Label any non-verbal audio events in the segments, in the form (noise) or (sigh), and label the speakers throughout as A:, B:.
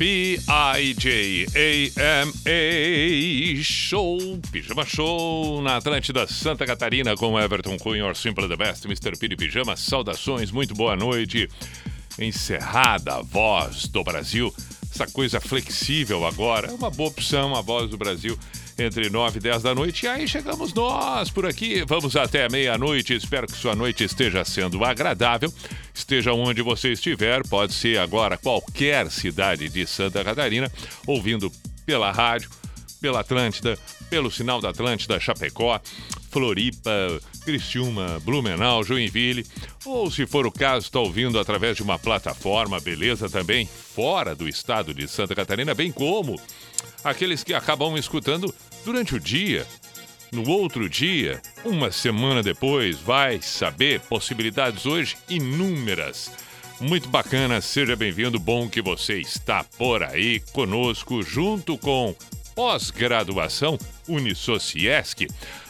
A: P-I-J-A-M-A Show, Pijama Show na Atlântida Santa Catarina com Everton Cunha, or Simple the Best, Mr. Piri Pijama. Saudações, muito boa noite. Encerrada a voz do Brasil, essa coisa flexível agora, uma boa opção, a voz do Brasil entre 9 e 10 da noite. E aí chegamos nós por aqui. Vamos até meia-noite. Espero que sua noite esteja sendo agradável. Esteja onde você estiver, pode ser agora qualquer cidade de Santa Catarina, ouvindo pela rádio, pela Atlântida, pelo sinal da Atlântida, Chapecó, Floripa, Criciúma, Blumenau, Joinville, ou se for o caso, está ouvindo através de uma plataforma, beleza também, fora do estado de Santa Catarina, bem como aqueles que acabam escutando durante o dia. No outro dia, uma semana depois, vai saber possibilidades hoje inúmeras. Muito bacana, seja bem-vindo, bom que você está por aí conosco, junto com pós-graduação Unisociesc.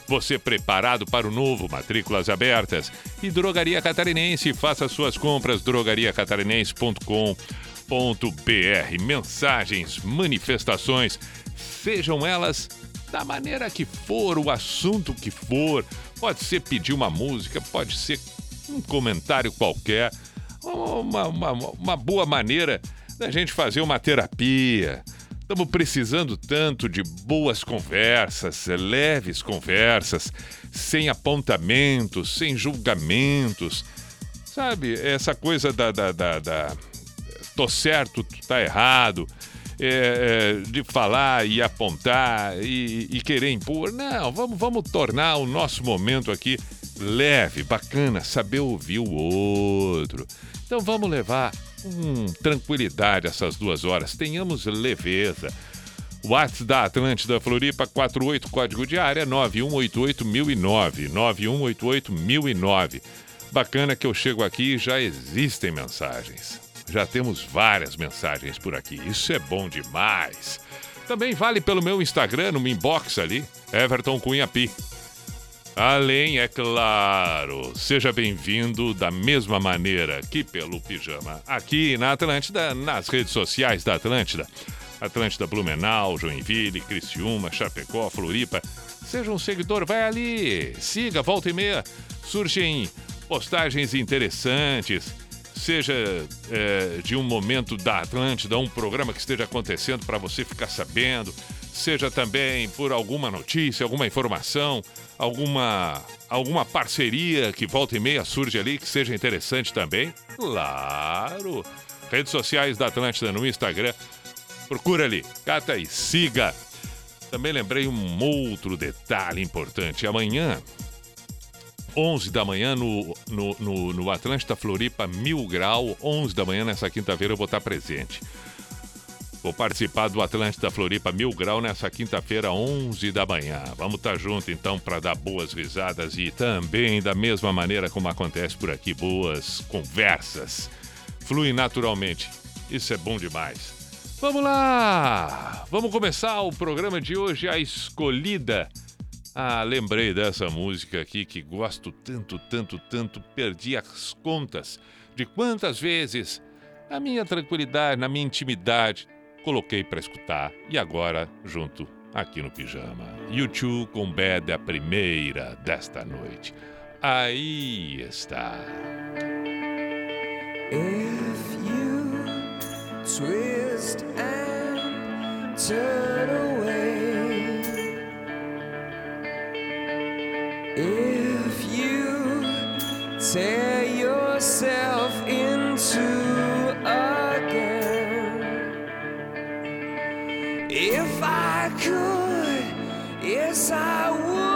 A: Você preparado para o novo Matrículas Abertas e Drogaria Catarinense, faça suas compras drogariacatarinense.com.br. Mensagens, manifestações, sejam elas da maneira que for, o assunto que for. Pode ser pedir uma música, pode ser um comentário qualquer, uma, uma, uma boa maneira da gente fazer uma terapia. Estamos precisando tanto de boas conversas, leves conversas, sem apontamentos, sem julgamentos. Sabe, essa coisa da, da, da, da tô certo, tá errado é, é, de falar e apontar e, e, querer impor. Não, vamos, vamos tornar o nosso momento aqui leve, bacana, saber ouvir o outro. Então vamos levar hum, tranquilidade essas duas horas, tenhamos leveza. WhatsApp da Atlântida Floripa 48 código de área 9188009 9188009. Bacana que eu chego aqui e já existem mensagens. Já temos várias mensagens por aqui. Isso é bom demais. Também vale pelo meu Instagram, no inbox ali, Everton Cunha Pi. Além, é claro, seja bem-vindo da mesma maneira que pelo pijama aqui na Atlântida, nas redes sociais da Atlântida. Atlântida Blumenau, Joinville, Criciúma, Chapecó, Floripa. Seja um seguidor, vai ali, siga, volta e meia. Surgem postagens interessantes seja é, de um momento da Atlântida, um programa que esteja acontecendo para você ficar sabendo, seja também por alguma notícia, alguma informação, alguma, alguma parceria que volta e meia surge ali que seja interessante também. Claro! Redes sociais da Atlântida no Instagram. Procura ali, cata e siga. Também lembrei um outro detalhe importante. Amanhã 11 da manhã no, no, no, no Atlântida Floripa, mil grau, 11 da manhã nessa quinta-feira eu vou estar presente. Vou participar do Atlântida Floripa Mil Grau nessa quinta-feira, 11 da manhã. Vamos estar junto então para dar boas risadas e também, da mesma maneira como acontece por aqui, boas conversas. Flui naturalmente. Isso é bom demais. Vamos lá! Vamos começar o programa de hoje, a escolhida ah, lembrei dessa música aqui que gosto tanto, tanto, tanto, perdi as contas de quantas vezes, na minha tranquilidade, na minha intimidade, coloquei para escutar e agora junto aqui no pijama. YouTube com Bad a primeira desta noite. Aí está. If you twist and turn away If you tear yourself into again, if I could, yes, I would,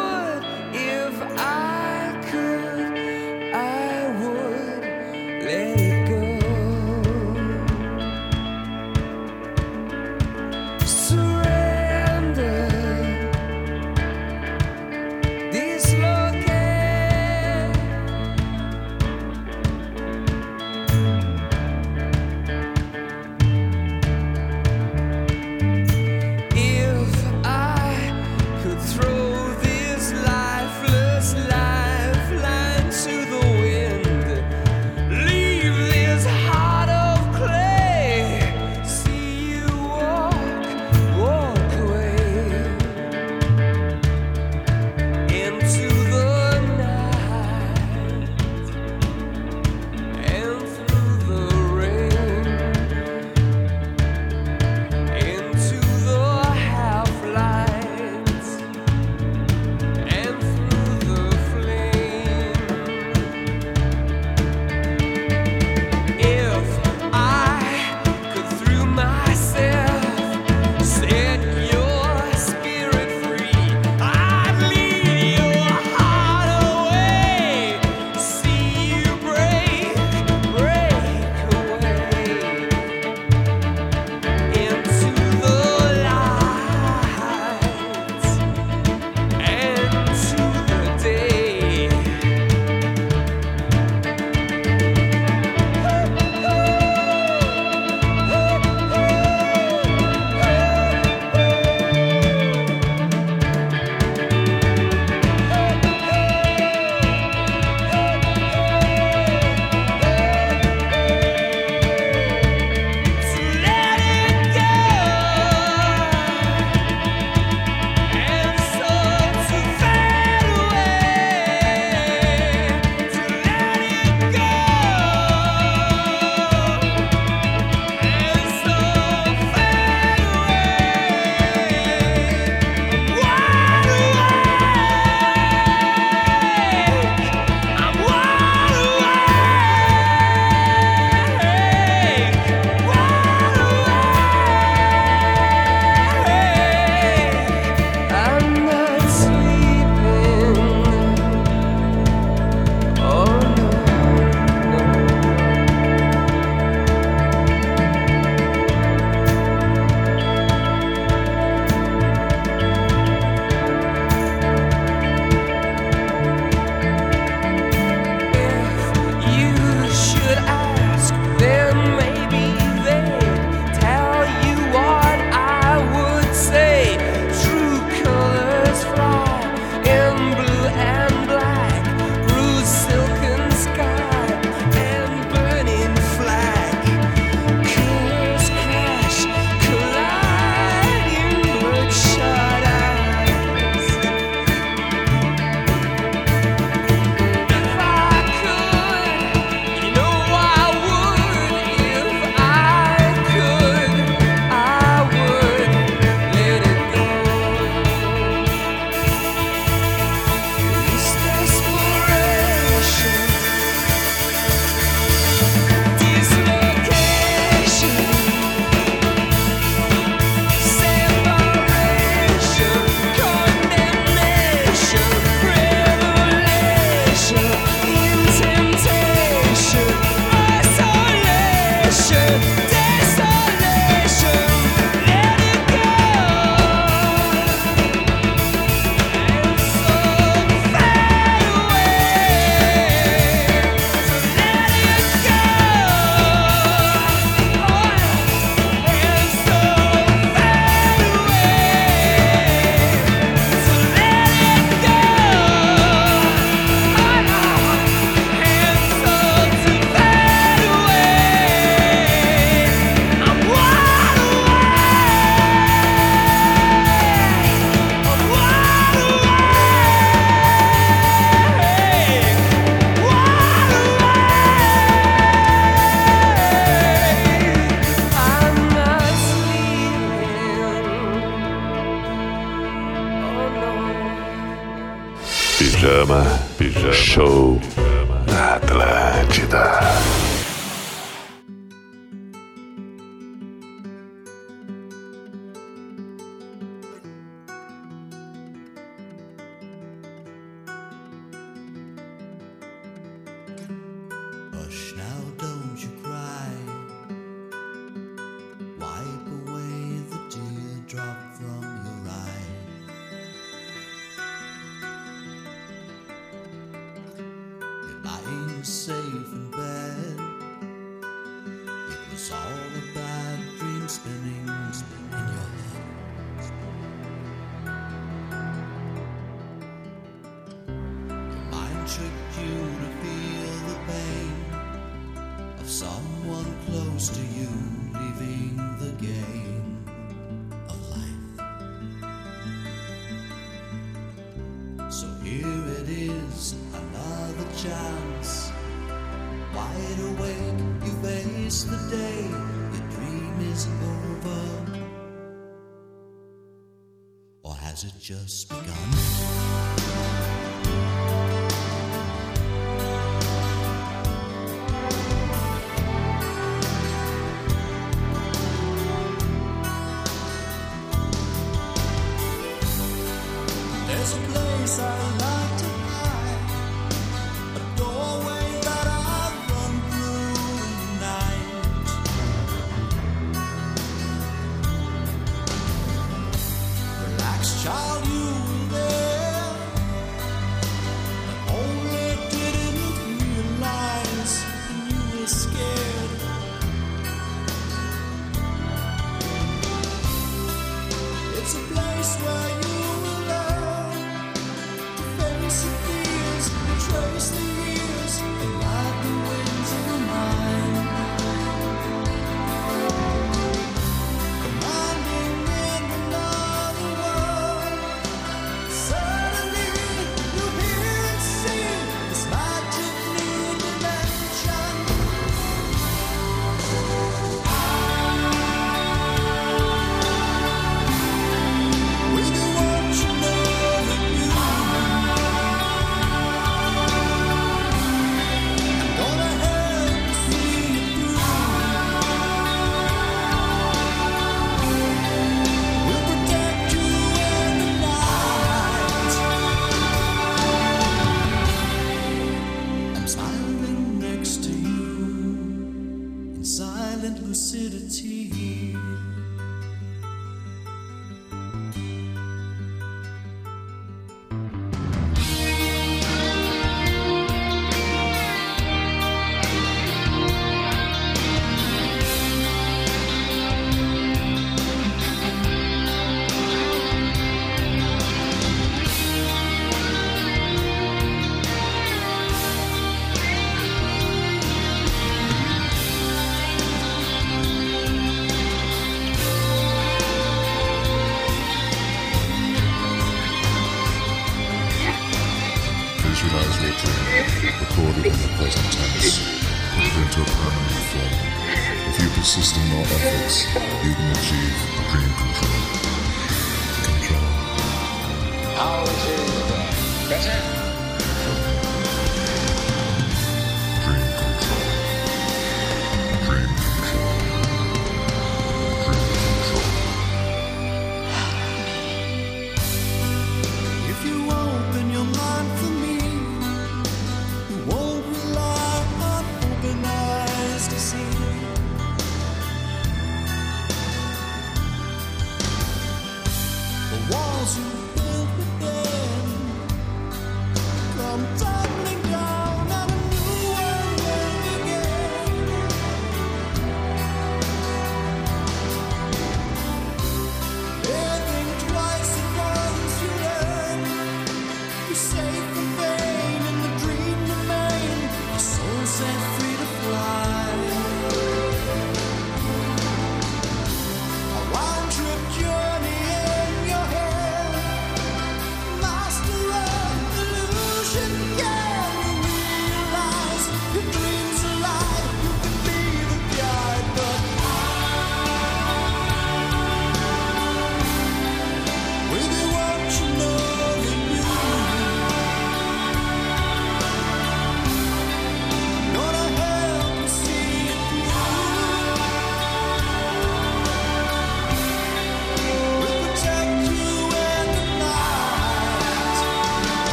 B: close to you, leaving the game of life. So here it is, another chance. Wide awake, you face the day, your dream is over. Or has it just begun?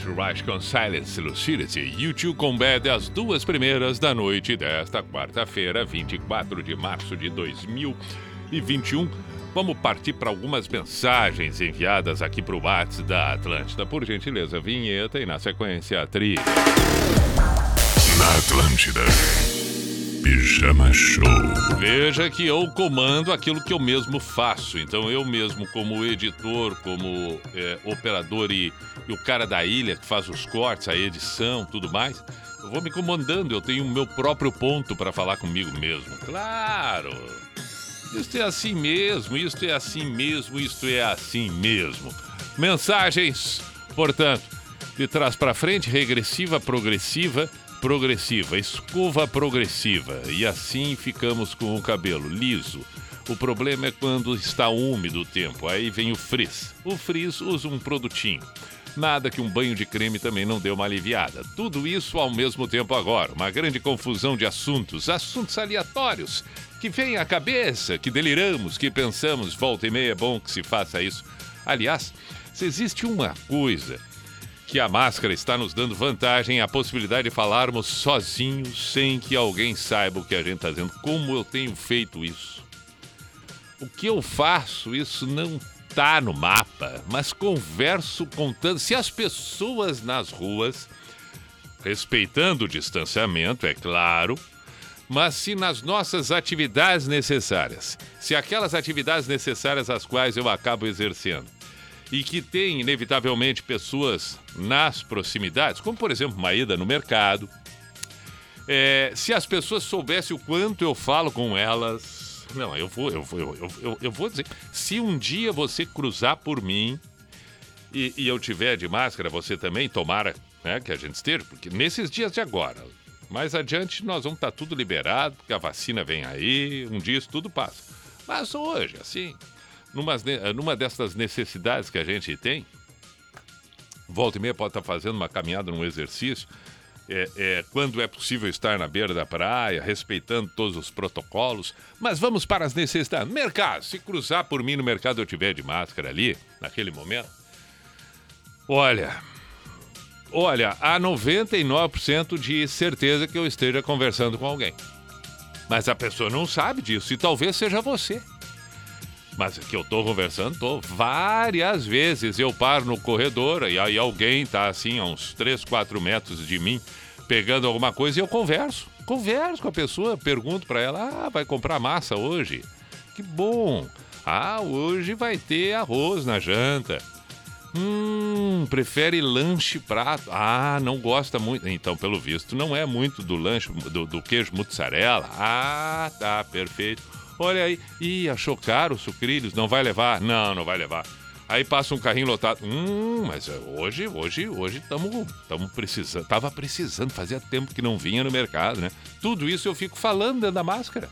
A: Queen's Rush com Silence Lucidity, YouTube com Bad, as duas primeiras da noite desta quarta-feira, 24 de março de 2021. Vamos partir para algumas mensagens enviadas aqui para o WhatsApp da Atlântida. Por gentileza, vinheta e na sequência a trilha.
C: Na Atlântida. Pijama Show.
A: Veja que eu comando aquilo que eu mesmo faço. Então eu mesmo, como editor, como é, operador e, e o cara da ilha que faz os cortes, a edição, tudo mais, eu vou me comandando. Eu tenho o meu próprio ponto para falar comigo mesmo. Claro! Isto é assim mesmo, isto é assim mesmo, isto é assim mesmo. Mensagens, portanto, de trás para frente, regressiva, progressiva, progressiva, escova progressiva. E assim ficamos com o cabelo liso. O problema é quando está úmido o tempo, aí vem o frizz. O frizz usa um produtinho. Nada que um banho de creme também não dê uma aliviada. Tudo isso ao mesmo tempo agora. Uma grande confusão de assuntos, assuntos aleatórios, que vem à cabeça, que deliramos, que pensamos, volta e meia é bom que se faça isso. Aliás, se existe uma coisa que a máscara está nos dando vantagem, a possibilidade de falarmos sozinhos, sem que alguém saiba o que a gente está dizendo. Como eu tenho feito isso? O que eu faço, isso não tá no mapa, mas converso contando. Se as pessoas nas ruas, respeitando o distanciamento, é claro, mas se nas nossas atividades necessárias, se aquelas atividades necessárias às quais eu acabo exercendo, e que tem inevitavelmente pessoas nas proximidades, como por exemplo uma ida no mercado, é, se as pessoas soubessem o quanto eu falo com elas, não, eu vou, eu vou, eu, eu, eu vou dizer, se um dia você cruzar por mim e, e eu tiver de máscara, você também, tomara né, que a gente esteja, porque nesses dias de agora, mais adiante nós vamos estar tudo liberado, porque a vacina vem aí, um dia isso tudo passa. Mas hoje, assim, numa, numa dessas necessidades que a gente tem, volta e meia pode estar fazendo uma caminhada num exercício, é, é, quando é possível estar na beira da praia, respeitando todos os protocolos. Mas vamos para as necessidades. Mercado, se cruzar por mim no mercado eu tiver de máscara ali, naquele momento, olha, olha, há 99% de certeza que eu esteja conversando com alguém. Mas a pessoa não sabe disso e talvez seja você. Mas que eu tô conversando, tô. Várias vezes eu paro no corredor e aí alguém tá assim, a uns 3, 4 metros de mim, pegando alguma coisa e eu converso. Converso com a pessoa, pergunto para ela: ah, vai comprar massa hoje? Que bom! Ah, hoje vai ter arroz na janta. Hum, prefere lanche prato. Ah, não gosta muito. Então, pelo visto, não é muito do lanche, do, do queijo mozzarella. Ah, tá, perfeito. Olha aí. Ih, achou caro os sucrilhos, não vai levar? Não, não vai levar. Aí passa um carrinho lotado. Hum, mas hoje, hoje, hoje estamos estamos precisando. Tava precisando, fazia tempo que não vinha no mercado, né? Tudo isso eu fico falando dentro da máscara.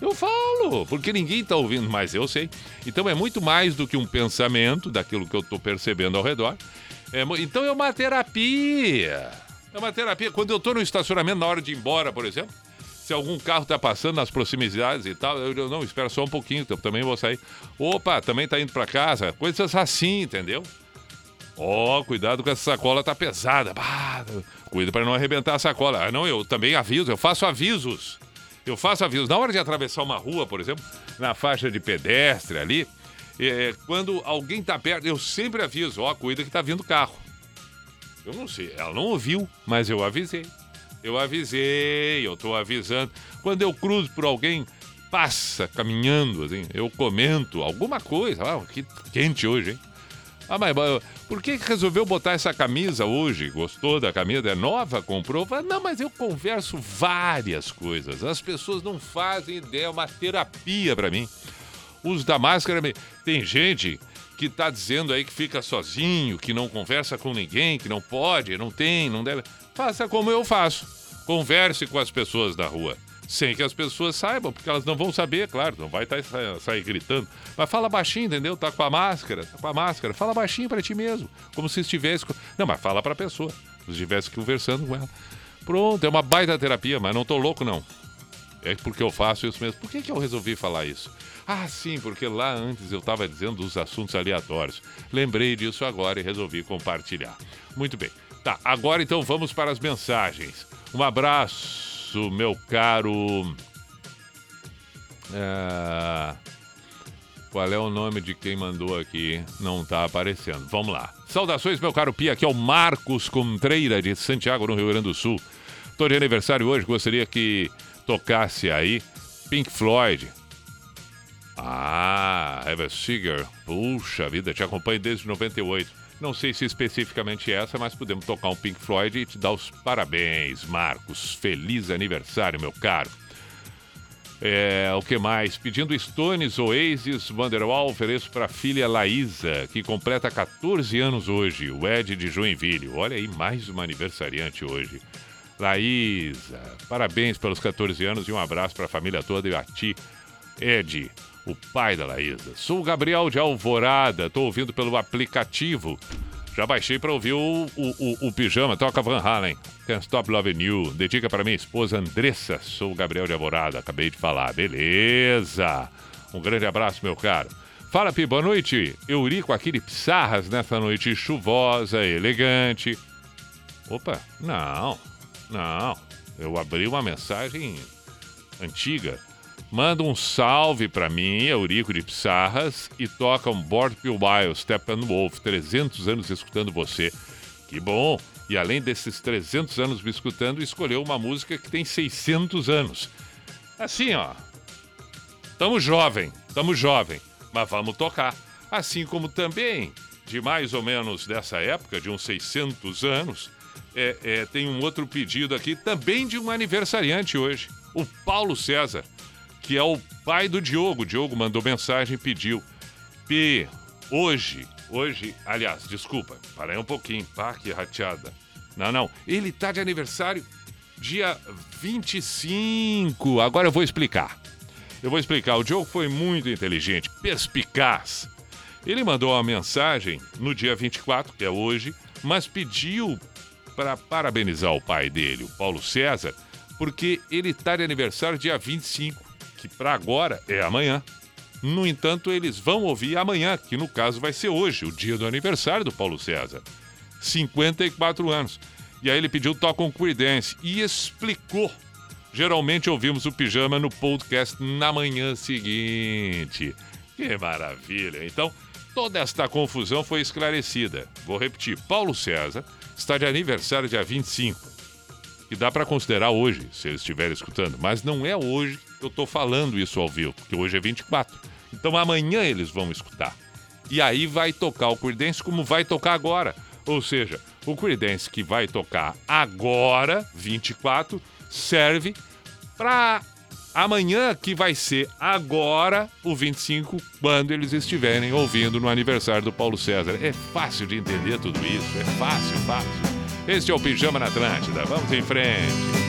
A: Eu falo, porque ninguém está ouvindo, mas eu sei. Então é muito mais do que um pensamento daquilo que eu estou percebendo ao redor. É, então é uma terapia. É uma terapia. Quando eu estou no estacionamento na hora de ir embora, por exemplo, se algum carro está passando nas proximidades e tal, eu, eu não, espera só um pouquinho, eu também vou sair. Opa, também está indo para casa. Coisas assim, entendeu? Ó, oh, cuidado com essa sacola, tá pesada. Bah, cuida para não arrebentar a sacola. Ah, não, eu também aviso, eu faço avisos. Eu faço avisos. Na hora de atravessar uma rua, por exemplo, na faixa de pedestre ali, é, quando alguém tá perto, eu sempre aviso, ó, oh, cuida que tá vindo carro. Eu não sei, ela não ouviu, mas eu avisei. Eu avisei, eu tô avisando. Quando eu cruzo por alguém, passa caminhando, assim, eu comento alguma coisa. Ah, que quente hoje, hein? Ah, mas por que resolveu botar essa camisa hoje? Gostou da camisa? É nova? Comprou? Não, mas eu converso várias coisas. As pessoas não fazem ideia, é uma terapia para mim. Uso da máscara. Tem gente que tá dizendo aí que fica sozinho, que não conversa com ninguém, que não pode, não tem, não deve. Faça como eu faço. Converse com as pessoas da rua. Sem que as pessoas saibam, porque elas não vão saber, claro, não vai tá, sair gritando. Mas fala baixinho, entendeu? Tá com a máscara, tá com a máscara. Fala baixinho para ti mesmo, como se estivesse. Não, mas fala para a pessoa, se estivesse conversando com ela. Pronto, é uma baita terapia, mas não tô louco, não. É porque eu faço isso mesmo. Por que, que eu resolvi falar isso? Ah, sim, porque lá antes eu estava dizendo dos assuntos aleatórios. Lembrei disso agora e resolvi compartilhar. Muito bem. Tá, agora então vamos para as mensagens. Um abraço, meu caro. É... Qual é o nome de quem mandou aqui? Não está aparecendo. Vamos lá. Saudações, meu caro Pia. Aqui é o Marcos Contreira, de Santiago, no Rio Grande do Sul. Estou de aniversário hoje. Gostaria que tocasse aí Pink Floyd. Ah, Ever Seeger. Puxa vida, te acompanho desde 98. Não sei se especificamente essa, mas podemos tocar um Pink Floyd e te dar os parabéns, Marcos. Feliz aniversário, meu caro. É, o que mais? Pedindo Stones, Oasis, Wonderwall, ofereço para a filha Laísa, que completa 14 anos hoje, o Ed de Joinville. Olha aí, mais uma aniversariante hoje. Laísa, parabéns pelos 14 anos e um abraço para a família toda e a ti, Ed, o pai da Laísa. Sou o Gabriel de Alvorada, estou ouvindo pelo aplicativo. Já baixei para ouvir o, o, o, o, pijama, toca Van Halen. Can't Stop Loving You. Dedica para minha esposa Andressa. Sou o Gabriel de Alvorada, acabei de falar. Beleza. Um grande abraço, meu caro. Fala, Pi, boa noite. Eurico aqui de Pissarras nessa noite chuvosa, elegante. Opa, não, não. Eu abri uma mensagem antiga. Manda um salve para mim, Eurico de Pissarras, e toca um Board Wild, Steppenwolf, 300 anos escutando você. Que bom! E além desses 300 anos me escutando, escolheu uma música que tem 600 anos. Assim, ó. Tamo jovem, tamo jovem, mas vamos tocar. Assim como também, de mais ou menos dessa época, de uns 600 anos, é, é, tem um outro pedido aqui, também de um aniversariante hoje, o Paulo César que é o pai do Diogo. O Diogo mandou mensagem e pediu. P, hoje, hoje, aliás, desculpa, parei um pouquinho, pá, que rateada. Não, não, ele tá de aniversário dia 25. Agora eu vou explicar. Eu vou explicar. O Diogo foi muito inteligente, perspicaz. Ele mandou uma mensagem no dia 24, que é hoje, mas pediu para parabenizar o pai dele, o Paulo César, porque ele está de aniversário dia 25 que para agora é amanhã. No entanto, eles vão ouvir amanhã, que no caso vai ser hoje, o dia do aniversário do Paulo César. 54 anos. E aí ele pediu Toca um Creedence e explicou. Geralmente ouvimos o pijama no podcast na manhã seguinte. Que maravilha! Então, toda esta confusão foi esclarecida. Vou repetir: Paulo César está de aniversário dia 25. Que dá para considerar hoje, se eles estiverem escutando, mas não é hoje eu tô falando isso ao vivo, porque hoje é 24. Então amanhã eles vão escutar. E aí vai tocar o Creedence como vai tocar agora. Ou seja, o Creedence que vai tocar agora, 24, serve para amanhã que vai ser agora o 25, quando eles estiverem ouvindo no aniversário do Paulo César. É fácil de entender tudo isso, é fácil, fácil. Este é o Pijama na Atlântida. Vamos em frente.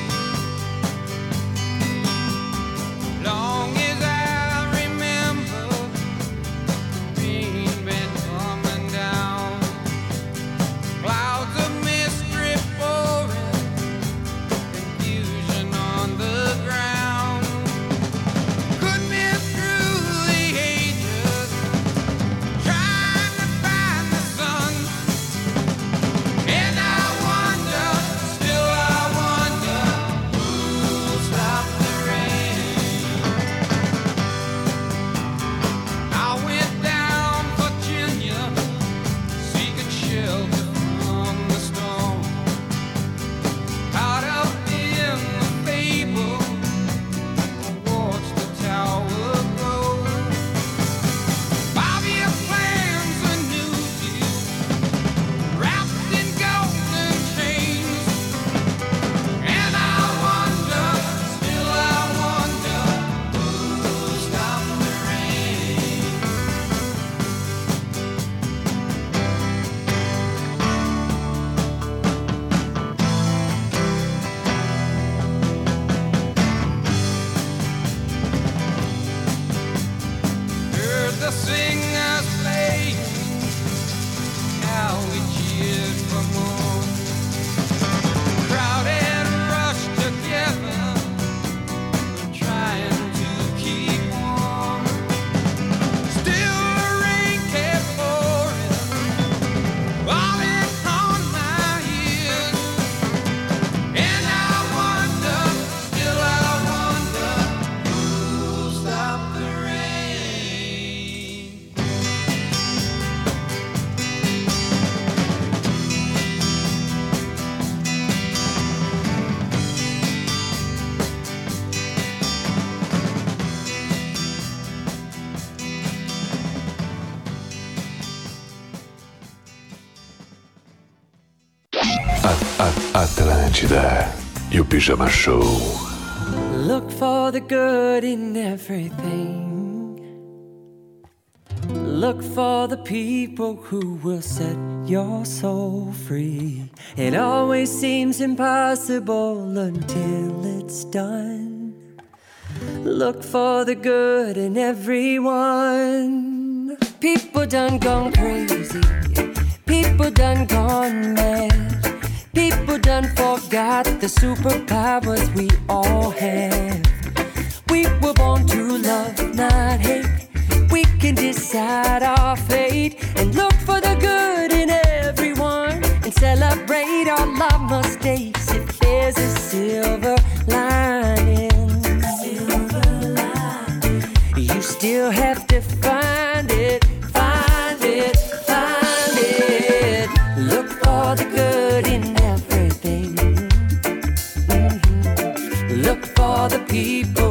A: O Pijama Show.
D: Look for the good in everything. Look for the people who will set your soul free. It always seems impossible until it's done. Look for the good in everyone. People done gone crazy. People done gone mad. People done forgot the superpowers we all have. We were born to love, not hate. We can decide our fate and look for the good in everyone and celebrate our mistakes if there's a silver lining. You still have to find it, find it, people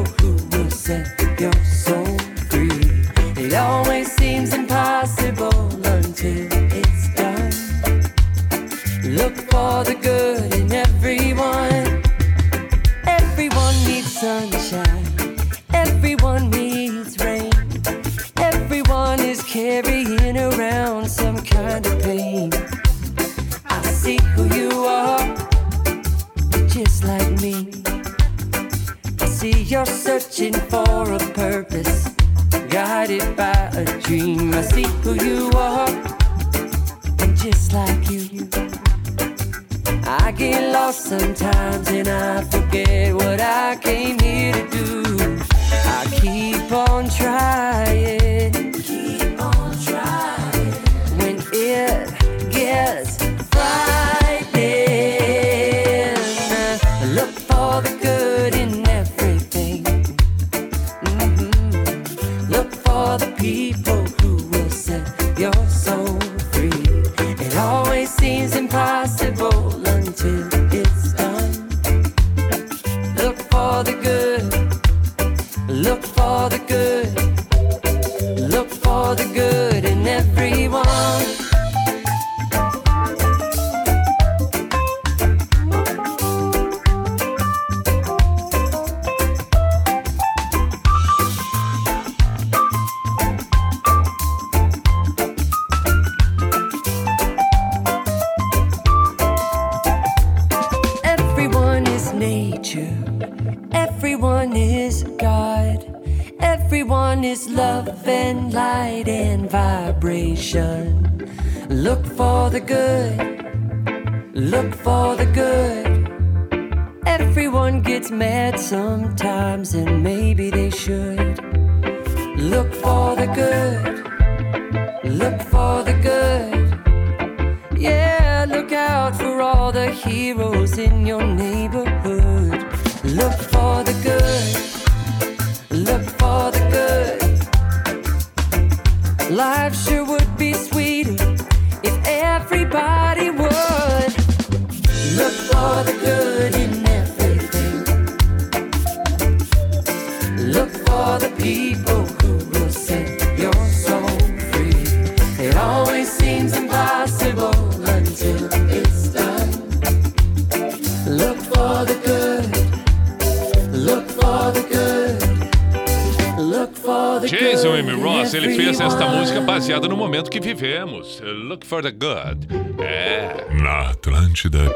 A: vivemos. Look for the good. É.
C: Na Atlântida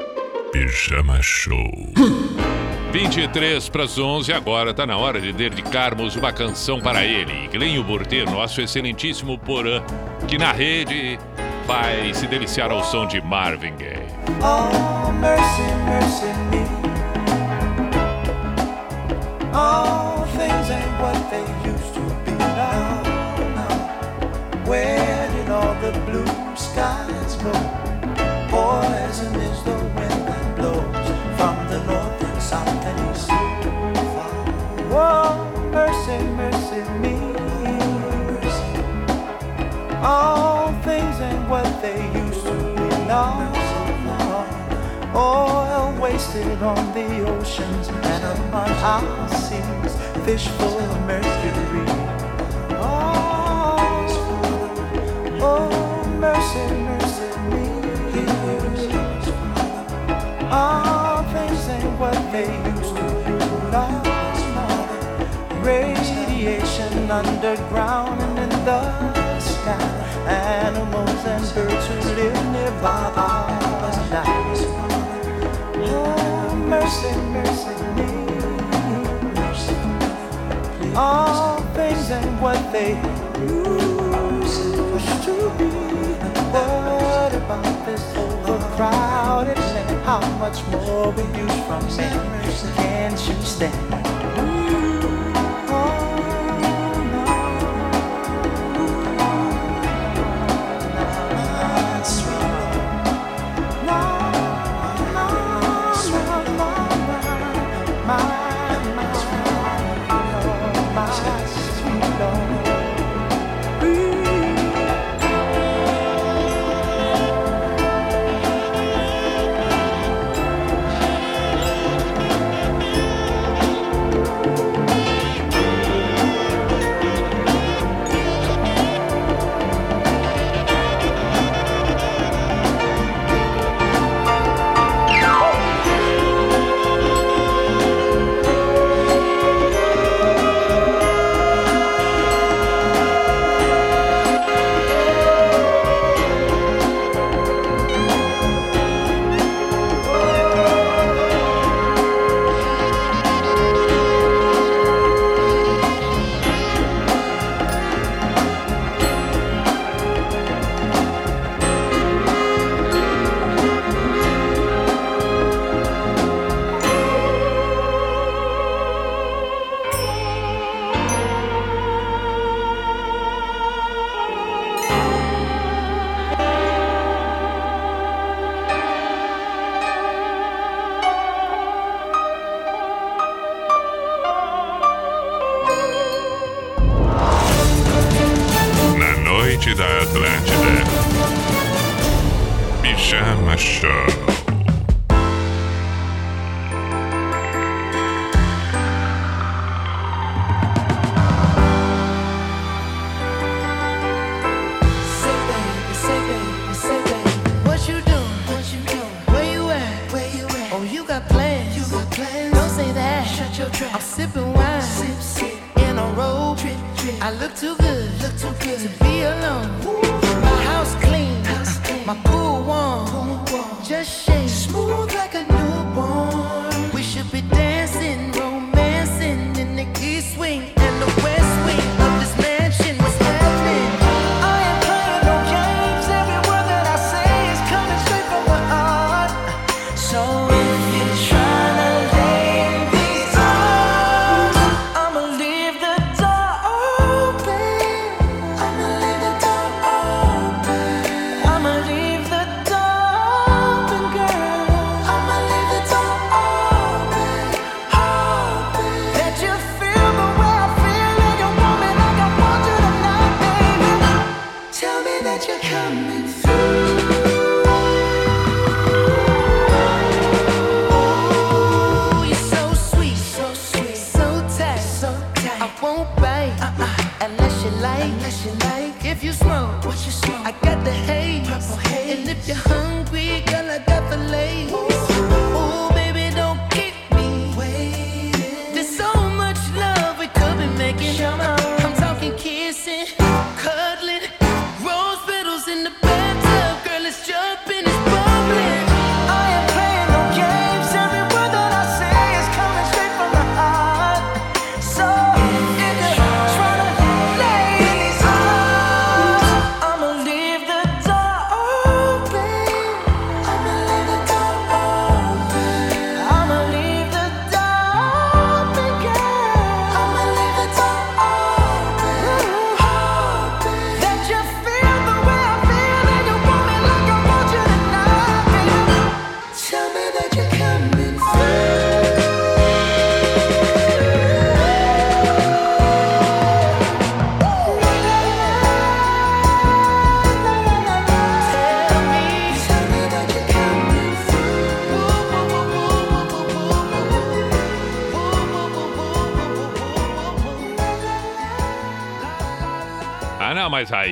C: Pijama Show.
A: 23 para as 11, agora tá na hora de dedicarmos uma canção para ele. Glenho Burter, nosso excelentíssimo Porã, que na rede vai se deliciar ao som de Marvin Gaye.
E: Oh, mercy, mercy Oil wasted on the oceans and upon our seas, fish full of mercury. Oh, oh, mercy, mercy me. All oh, things
F: ain't what they used to be. Radiation underground and in the sky. Animals and birds who live nearby are nice all things and what they wish to be. What about this overcrowded land? How much more we use from sin? Can't you stand?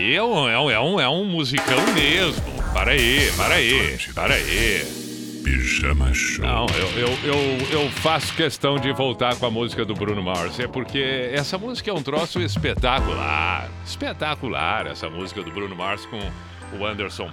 A: aí é um, é um, é um, é um musicão mesmo. Para aí, para aí, para aí.
C: Pijama Show.
A: Não, eu, eu, eu, eu, faço questão de voltar com a música do Bruno Mars. É porque essa música é um troço espetacular. Espetacular essa música do Bruno Mars com o Anderson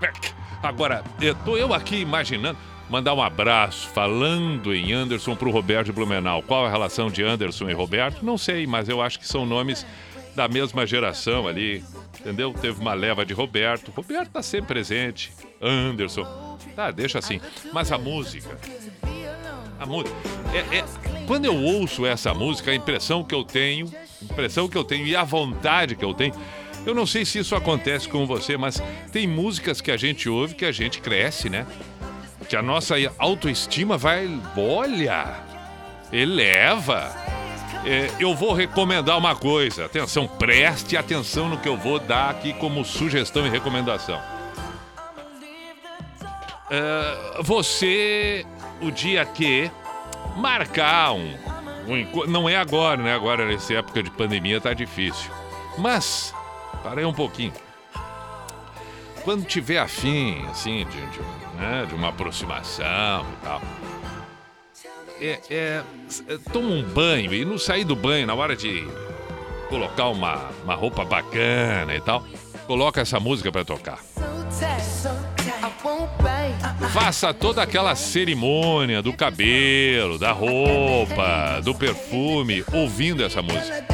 A: Peck. Agora, eu tô eu aqui imaginando. Mandar um abraço falando em Anderson para o Roberto Blumenau. Qual a relação de Anderson e Roberto? Não sei, mas eu acho que são nomes da mesma geração ali. Entendeu? Teve uma leva de Roberto. Roberto tá sempre presente. Anderson. Tá, deixa assim. Mas a música. A música. É, é- quando eu ouço essa música, a impressão que eu tenho, impressão que eu tenho e a vontade que eu tenho. Eu não sei se isso acontece com você, mas tem músicas que a gente ouve que a gente cresce, né? Que a nossa autoestima vai. Olha! Eleva! É, eu vou recomendar uma coisa. Atenção, preste atenção no que eu vou dar aqui como sugestão e recomendação. É, você, o dia que marcar um, um Não é agora, né? Agora, nessa época de pandemia, tá difícil. Mas, parei um pouquinho. Quando tiver afim, assim, de, de, né, de uma aproximação e tal. É, é, é, toma um banho e não sair do banho na hora de colocar uma, uma roupa bacana e tal. Coloca essa música pra tocar. Faça toda aquela cerimônia do cabelo, da roupa, do perfume, ouvindo essa música.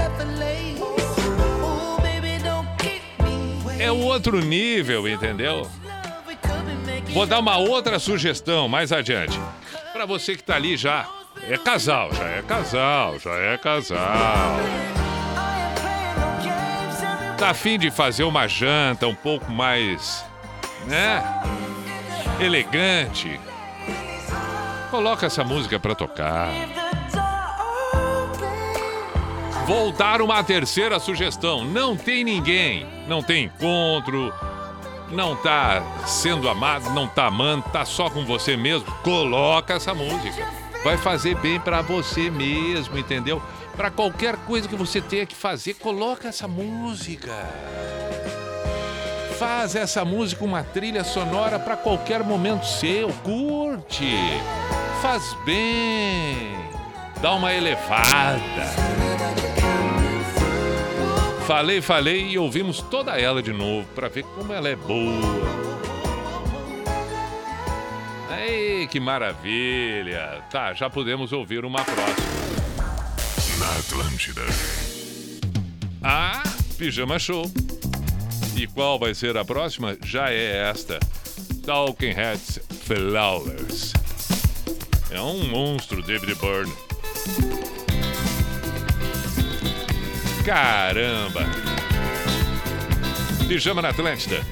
A: É outro nível, entendeu? Vou dar uma outra sugestão mais adiante. Pra você que tá ali já. É casal, já é casal, já é casal. Tá afim de fazer uma janta um pouco mais, né? Elegante. Coloca essa música pra tocar. Vou dar uma terceira sugestão. Não tem ninguém, não tem encontro, não tá sendo amado, não tá amando, tá só com você mesmo. Coloca essa música. Vai fazer bem pra você mesmo, entendeu? Pra qualquer coisa que você tenha que fazer, coloca essa música. Faz essa música uma trilha sonora pra qualquer momento seu. Curte. Faz bem. Dá uma elevada. Falei, falei e ouvimos toda ela de novo pra ver como ela é boa. Ei, que maravilha! Tá, já podemos ouvir uma próxima.
C: Na Atlântida.
A: Ah, Pijama Show. E qual vai ser a próxima? Já é esta. Talking Heads Flawless. É um monstro, David Byrne. Caramba! Pijama na Atlântida.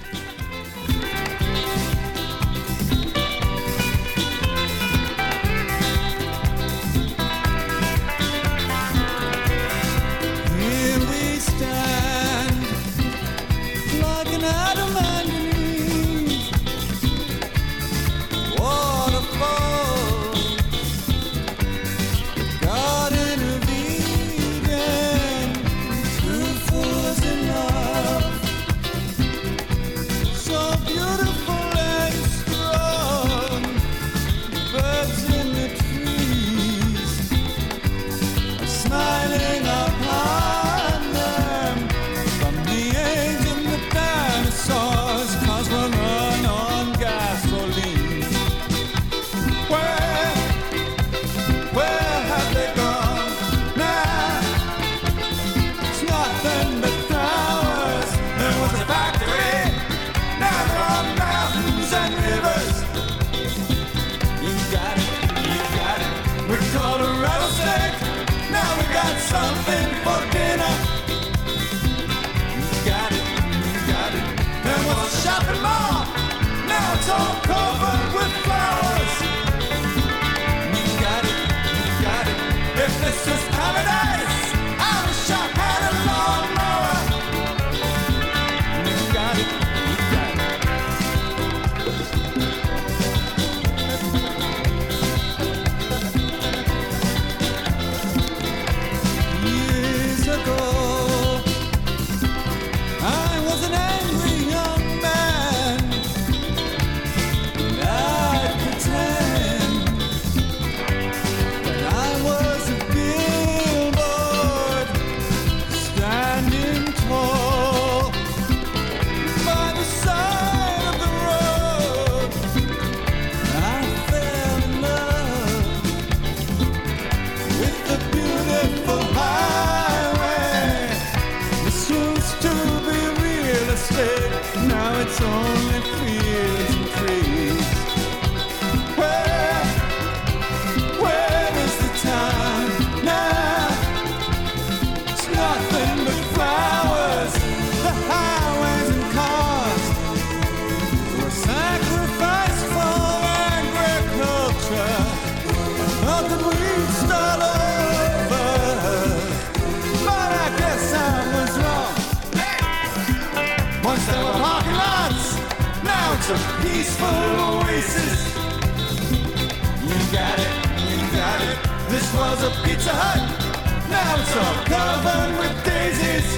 G: a hut, now it's all covered with daisies.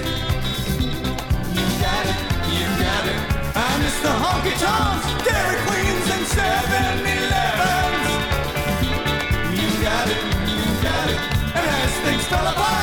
G: You got it, you got it. I miss the honky tonks, Dairy Queens, and 7 Elevens. You got it, you got it. And as things fell apart,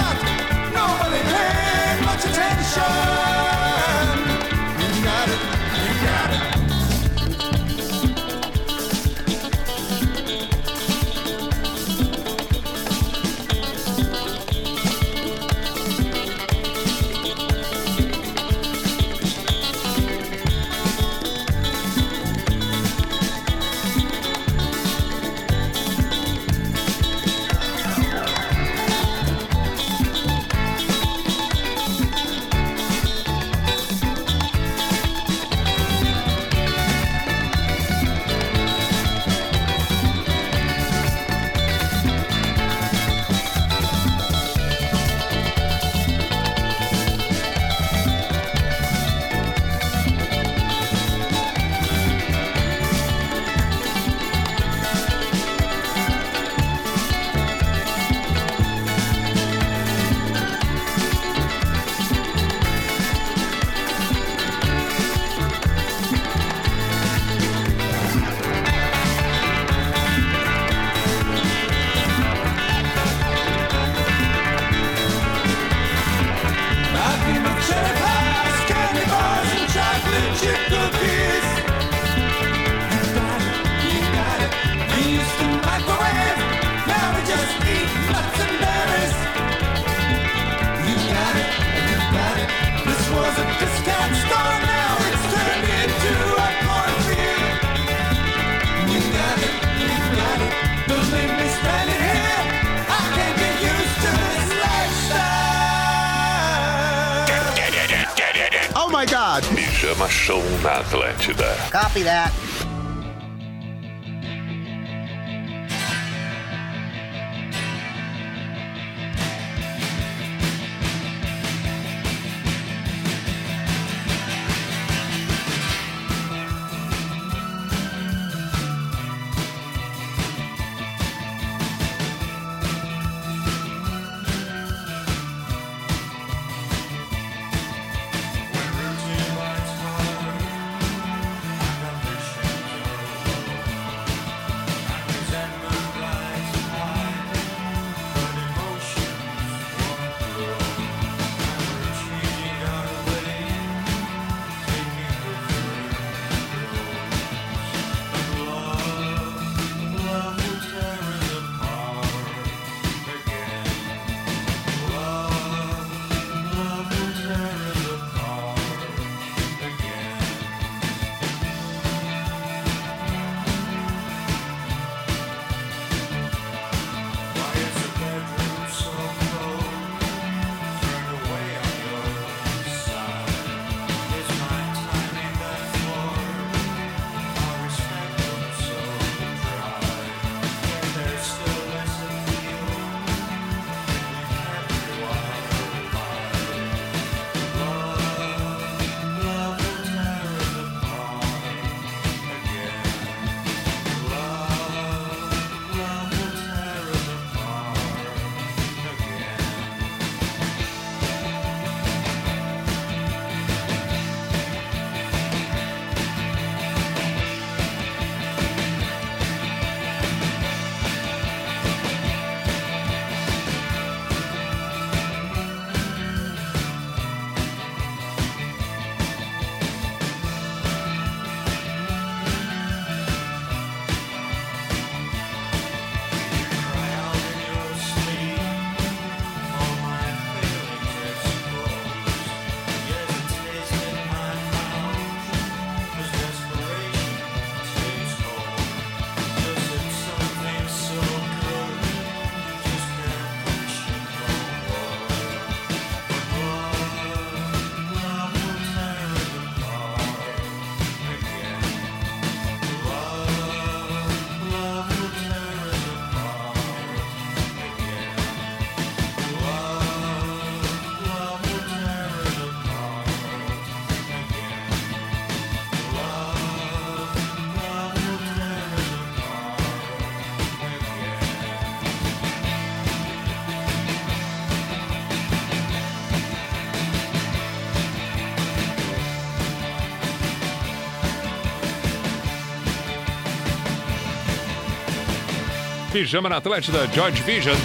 H: Pijama na Atlântida,
A: George Vision.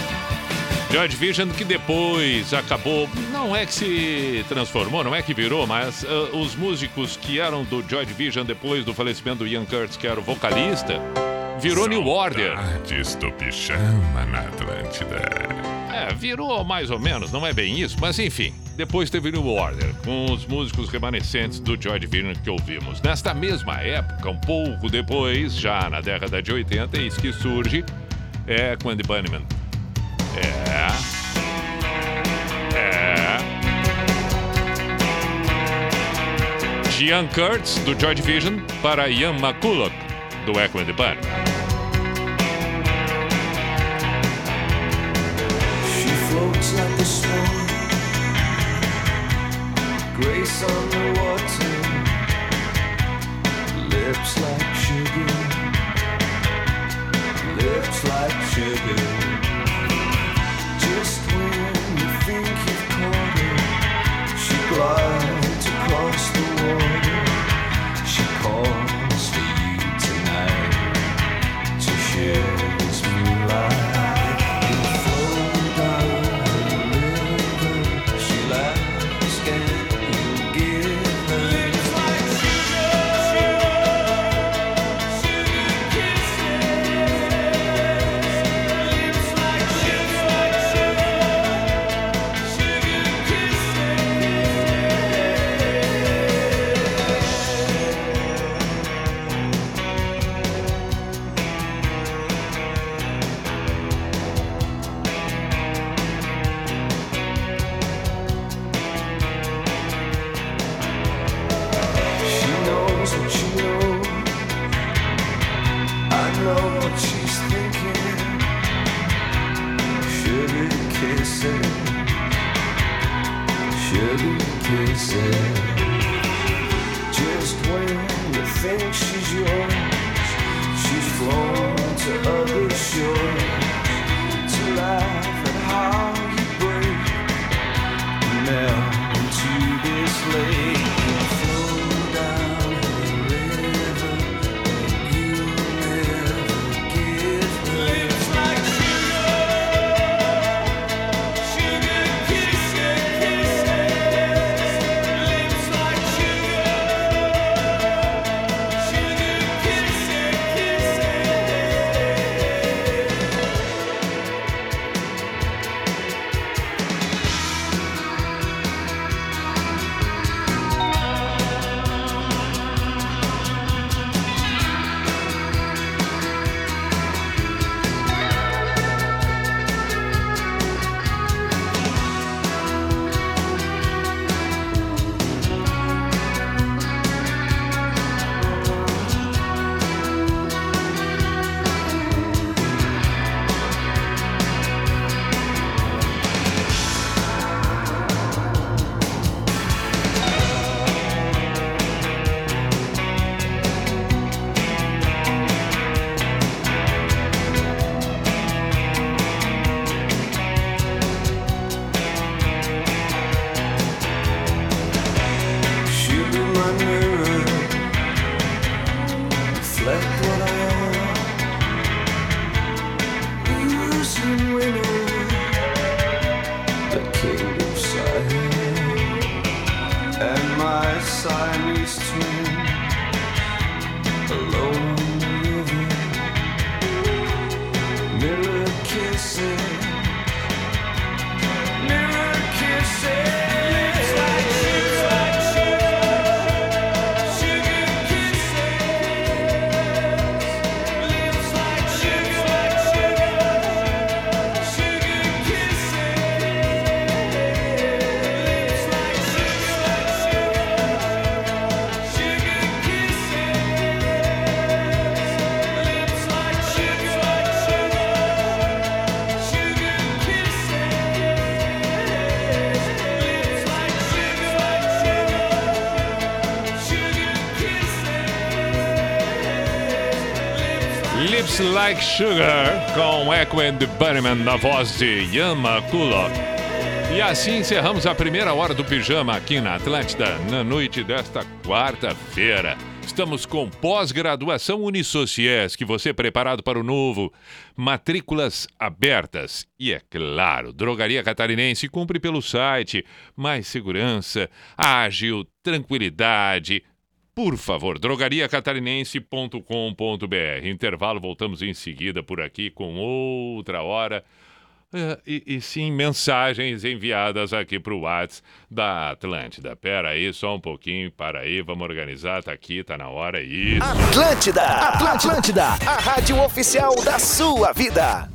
A: George Vision que depois acabou, não é que se transformou, não é que virou, mas ah, os músicos que eram do George Vision depois do falecimento do Ian Curtis, que era o vocalista, virou New Order.
C: Saudades do pijama na Atlântida.
A: É, virou mais ou menos, não é bem isso, mas enfim. Depois teve New Order, com os músicos remanescentes do George Vision que ouvimos. Nesta mesma época, um pouco depois, já na década de 80, eis que surge é com Andy Bunnyman. É. É. Ian Kurtz, do George Vision, para Ian McCulloch, do Echo and the
E: swan, grace on the water, lips like sugar. Sugar
A: com Echo and Bunnyman na voz de Yama Kulok. E assim encerramos a primeira hora do pijama aqui na Atlântida, na noite desta quarta-feira. Estamos com pós-graduação Unisociés, que você é preparado para o novo. Matrículas abertas. E é claro, Drogaria Catarinense cumpre pelo site. Mais segurança, ágil, tranquilidade, por favor, drogariacatarinense.com.br. Intervalo, voltamos em seguida por aqui com outra hora. Eh, e, e sim, mensagens enviadas aqui para o WhatsApp da Atlântida. Pera aí, só um pouquinho, para aí, vamos organizar, tá aqui, tá na hora, isso.
I: Atlântida, Atlântida, a rádio oficial da sua vida.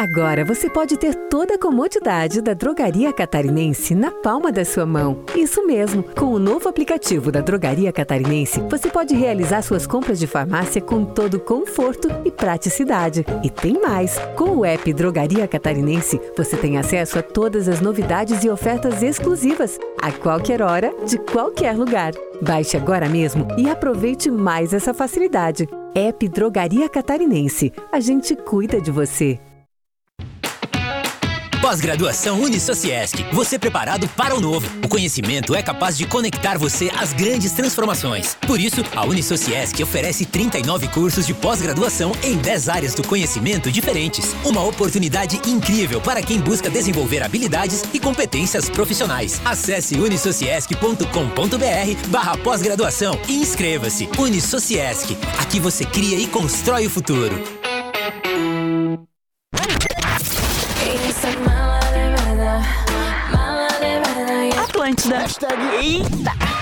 J: Agora você pode ter toda a comodidade da Drogaria Catarinense na palma da sua mão. Isso mesmo, com o novo aplicativo da Drogaria Catarinense, você pode realizar suas compras de farmácia com todo conforto e praticidade. E tem mais! Com o app Drogaria Catarinense, você tem acesso a todas as novidades e ofertas exclusivas, a qualquer hora, de qualquer lugar. Baixe agora mesmo e aproveite mais essa facilidade. App Drogaria Catarinense. A gente cuida de você.
K: Pós-graduação Unisociesc. Você preparado para o novo. O conhecimento é capaz de conectar você às grandes transformações. Por isso, a Unisociesc oferece 39 cursos de pós-graduação em 10 áreas do conhecimento diferentes. Uma oportunidade incrível para quem busca desenvolver habilidades e competências profissionais. Acesse unisociesc.com.br barra pós-graduação e inscreva-se. Unisociesc. Aqui você cria e constrói o futuro.
L: Atlântida. Hashtag... Eita!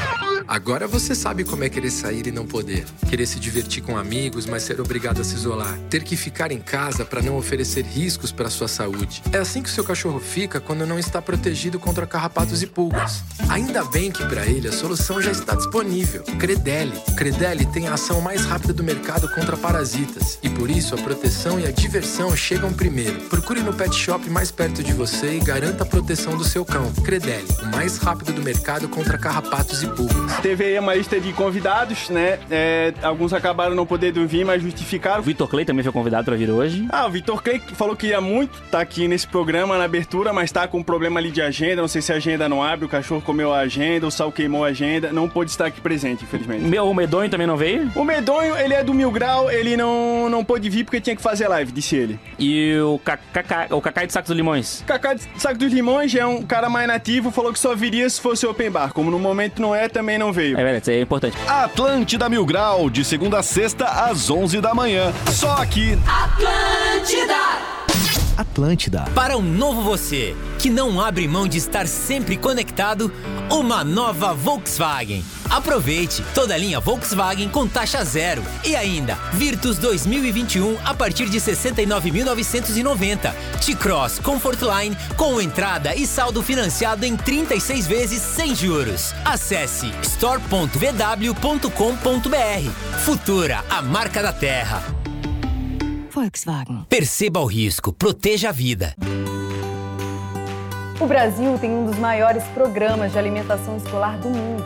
M: Agora você sabe como é querer sair e não poder. Querer se divertir com amigos, mas ser obrigado a se isolar. Ter que ficar em casa para não oferecer riscos para sua saúde. É assim que o seu cachorro fica quando não está protegido contra carrapatos e pulgas. Ainda bem que para ele a solução já está disponível. Credelli. Credelli tem a ação mais rápida do mercado contra parasitas e por isso a proteção e a diversão chegam primeiro. Procure no pet shop mais perto de você e garanta a proteção do seu cão. Credelli, o mais rápido do mercado contra carrapatos e pulgas.
N: Teve aí uma lista de convidados, né? É, alguns acabaram não podendo vir, mas justificaram.
O: O Vitor Clay também foi convidado para vir hoje.
N: Ah, o Vitor Clay falou que ia muito estar tá aqui nesse programa, na abertura, mas tá com um problema ali de agenda. Não sei se a agenda não abre, o cachorro comeu a agenda, o sal queimou a agenda. Não pôde estar aqui presente, infelizmente.
O: Meu, o Medonho também não veio?
N: O Medonho, ele é do Mil Grau, ele não, não pôde vir porque tinha que fazer live, disse ele.
O: E o Cacá, o Cacá de Saco dos Limões?
N: Cacá de Saco dos Limões é um cara mais nativo, falou que só viria se fosse open bar. Como no momento não é, também não não veio.
O: É verdade, isso é importante.
P: Atlântida Mil Grau, de segunda a sexta, às 11 da manhã. Só aqui.
L: Atlântida!
I: Atlântida.
K: Para um novo você que não abre mão de estar sempre conectado, uma nova Volkswagen. Aproveite toda a linha Volkswagen com taxa zero e ainda Virtus 2021 a partir de 69.990. T-Cross Comfortline com entrada e saldo financiado em 36 vezes sem juros. Acesse store.vw.com.br. Futura, a marca da terra.
J: Volkswagen.
K: Perceba o risco, proteja a vida.
Q: O Brasil tem um dos maiores programas de alimentação escolar do mundo.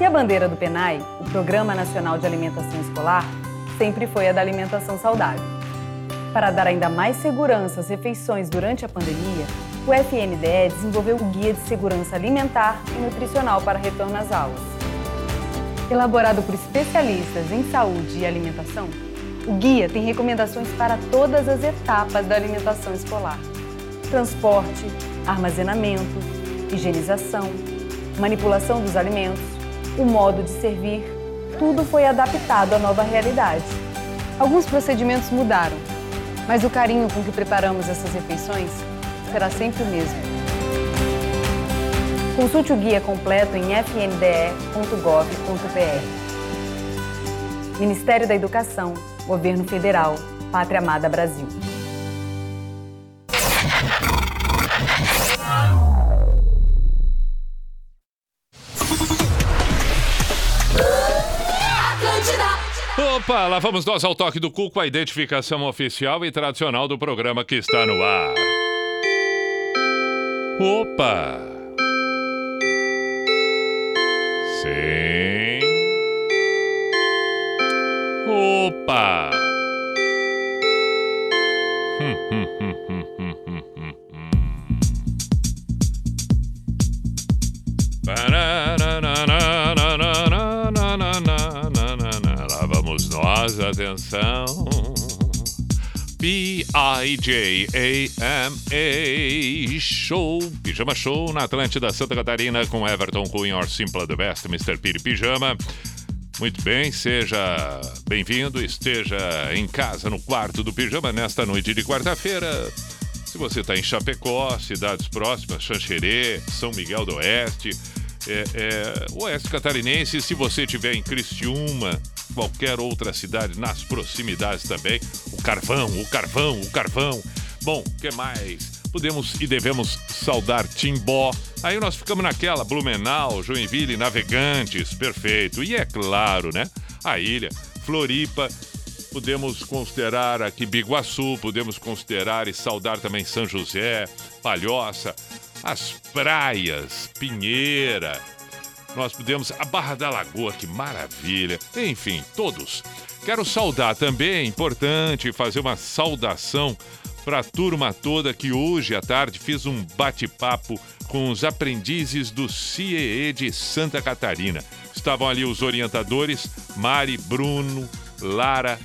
Q: E a bandeira do PENAI, o Programa Nacional de Alimentação Escolar, sempre foi a da alimentação saudável. Para dar ainda mais segurança às refeições durante a pandemia, o FNDE desenvolveu o Guia de Segurança Alimentar e Nutricional para Retorno às Aulas. Elaborado por especialistas em saúde e alimentação, o guia tem recomendações para todas as etapas da alimentação escolar: transporte, armazenamento, higienização, manipulação dos alimentos, o modo de servir, tudo foi adaptado à nova realidade. Alguns procedimentos mudaram, mas o carinho com que preparamos essas refeições será sempre o mesmo. Consulte o guia completo em fnde.gov.br. Ministério da Educação, Governo Federal, Pátria Amada Brasil.
A: Opa, lá vamos nós ao toque do cu com a identificação oficial e tradicional do programa que está no ar. Opa! Sim. Opa! (laughs) Lá vamos nós, atenção. P-I-J-A-M-A Show, Pijama Show na Atlântida Santa Catarina com Everton Cunha, Simpla do Best, Mr. Piri Pijama. Muito bem, seja bem-vindo, esteja em casa no quarto do Pijama nesta noite de quarta-feira. Se você está em Chapecó, cidades próximas, Xanxerê, São Miguel do Oeste, é, é, Oeste Catarinense, se você estiver em Criciúma, qualquer outra cidade nas proximidades também, o carvão, o carvão, o carvão. Bom, o que mais? Podemos e devemos saudar Timbó. Aí nós ficamos naquela, Blumenau, Joinville, Navegantes, perfeito. E é claro, né? A ilha, Floripa, podemos considerar aqui Biguaçu, podemos considerar e saudar também São José, Palhoça, as praias, Pinheira. Nós podemos a Barra da Lagoa, que maravilha. Enfim, todos. Quero saudar também, é importante fazer uma saudação para a turma toda que hoje à tarde fiz um bate-papo com os aprendizes do CIEE de Santa Catarina. Estavam ali os orientadores, Mari, Bruno, Lara,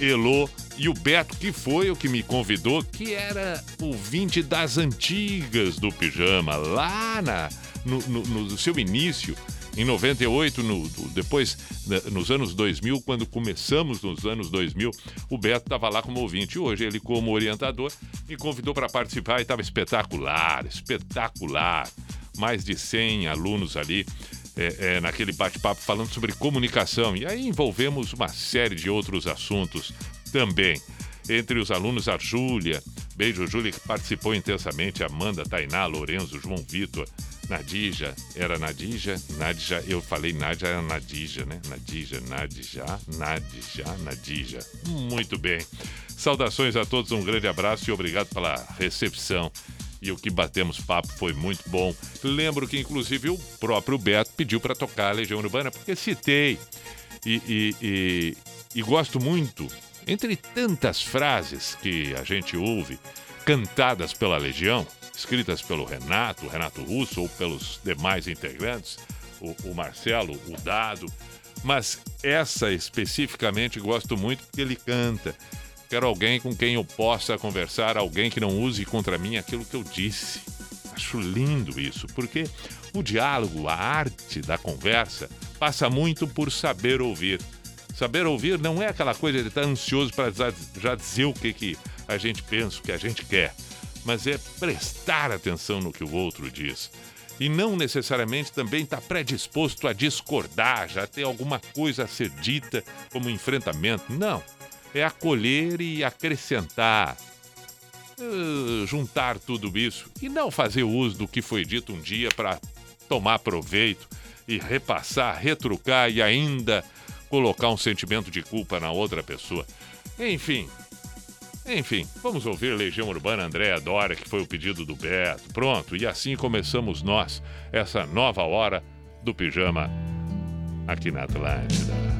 A: Elô e o Beto, que foi o que me convidou, que era ouvinte das antigas do Pijama, lá na, no, no- no seu início, em 98, no, depois, né, nos anos 2000, quando começamos nos anos 2000, o Beto estava lá como ouvinte. Hoje, ele, como orientador, me convidou para participar e estava espetacular, espetacular. Mais de 100 alunos ali é, é, naquele bate-papo falando sobre comunicação. E aí envolvemos uma série de outros assuntos também. Entre os alunos, a Júlia, beijo Júlia, que participou intensamente, Amanda, Tainá, Lorenzo, João Vitor, Nadija, era Nadija, Nadja, eu falei Nadja, era Nadija, né? Nadija, Nadja, Nadja, Nadija. Muito bem. Saudações a todos, um grande abraço e obrigado pela recepção. E o que batemos papo foi muito bom. Lembro que, inclusive, o próprio Beto pediu para tocar a Legião Urbana, porque citei. E, e- e- e gosto muito, entre tantas frases que a gente ouve, cantadas pela Legião, escritas pelo Renato, Renato Russo, ou pelos demais integrantes, o, o Marcelo, o Dado, mas essa especificamente gosto muito porque ele canta. Quero alguém com quem eu possa conversar, alguém que não use contra mim aquilo que eu disse. Acho lindo isso, porque o diálogo, a arte da conversa, passa muito por saber ouvir. Saber ouvir não é aquela coisa de estar ansioso para já, dizer o que, que a gente pensa, o que a gente quer, mas é prestar atenção no que o outro diz. E não necessariamente também estar predisposto a discordar, já ter alguma coisa a ser dita como enfrentamento. Não. É acolher e acrescentar, eh, juntar tudo isso e não fazer uso do que foi dito um dia para tomar proveito e repassar, retrucar e ainda colocar um sentimento de culpa na outra pessoa. Enfim, enfim, vamos ouvir Legião Urbana Andréa Dória, que foi o pedido do Beto. Pronto, e assim começamos nós, essa nova hora do pijama aqui na Atlântida.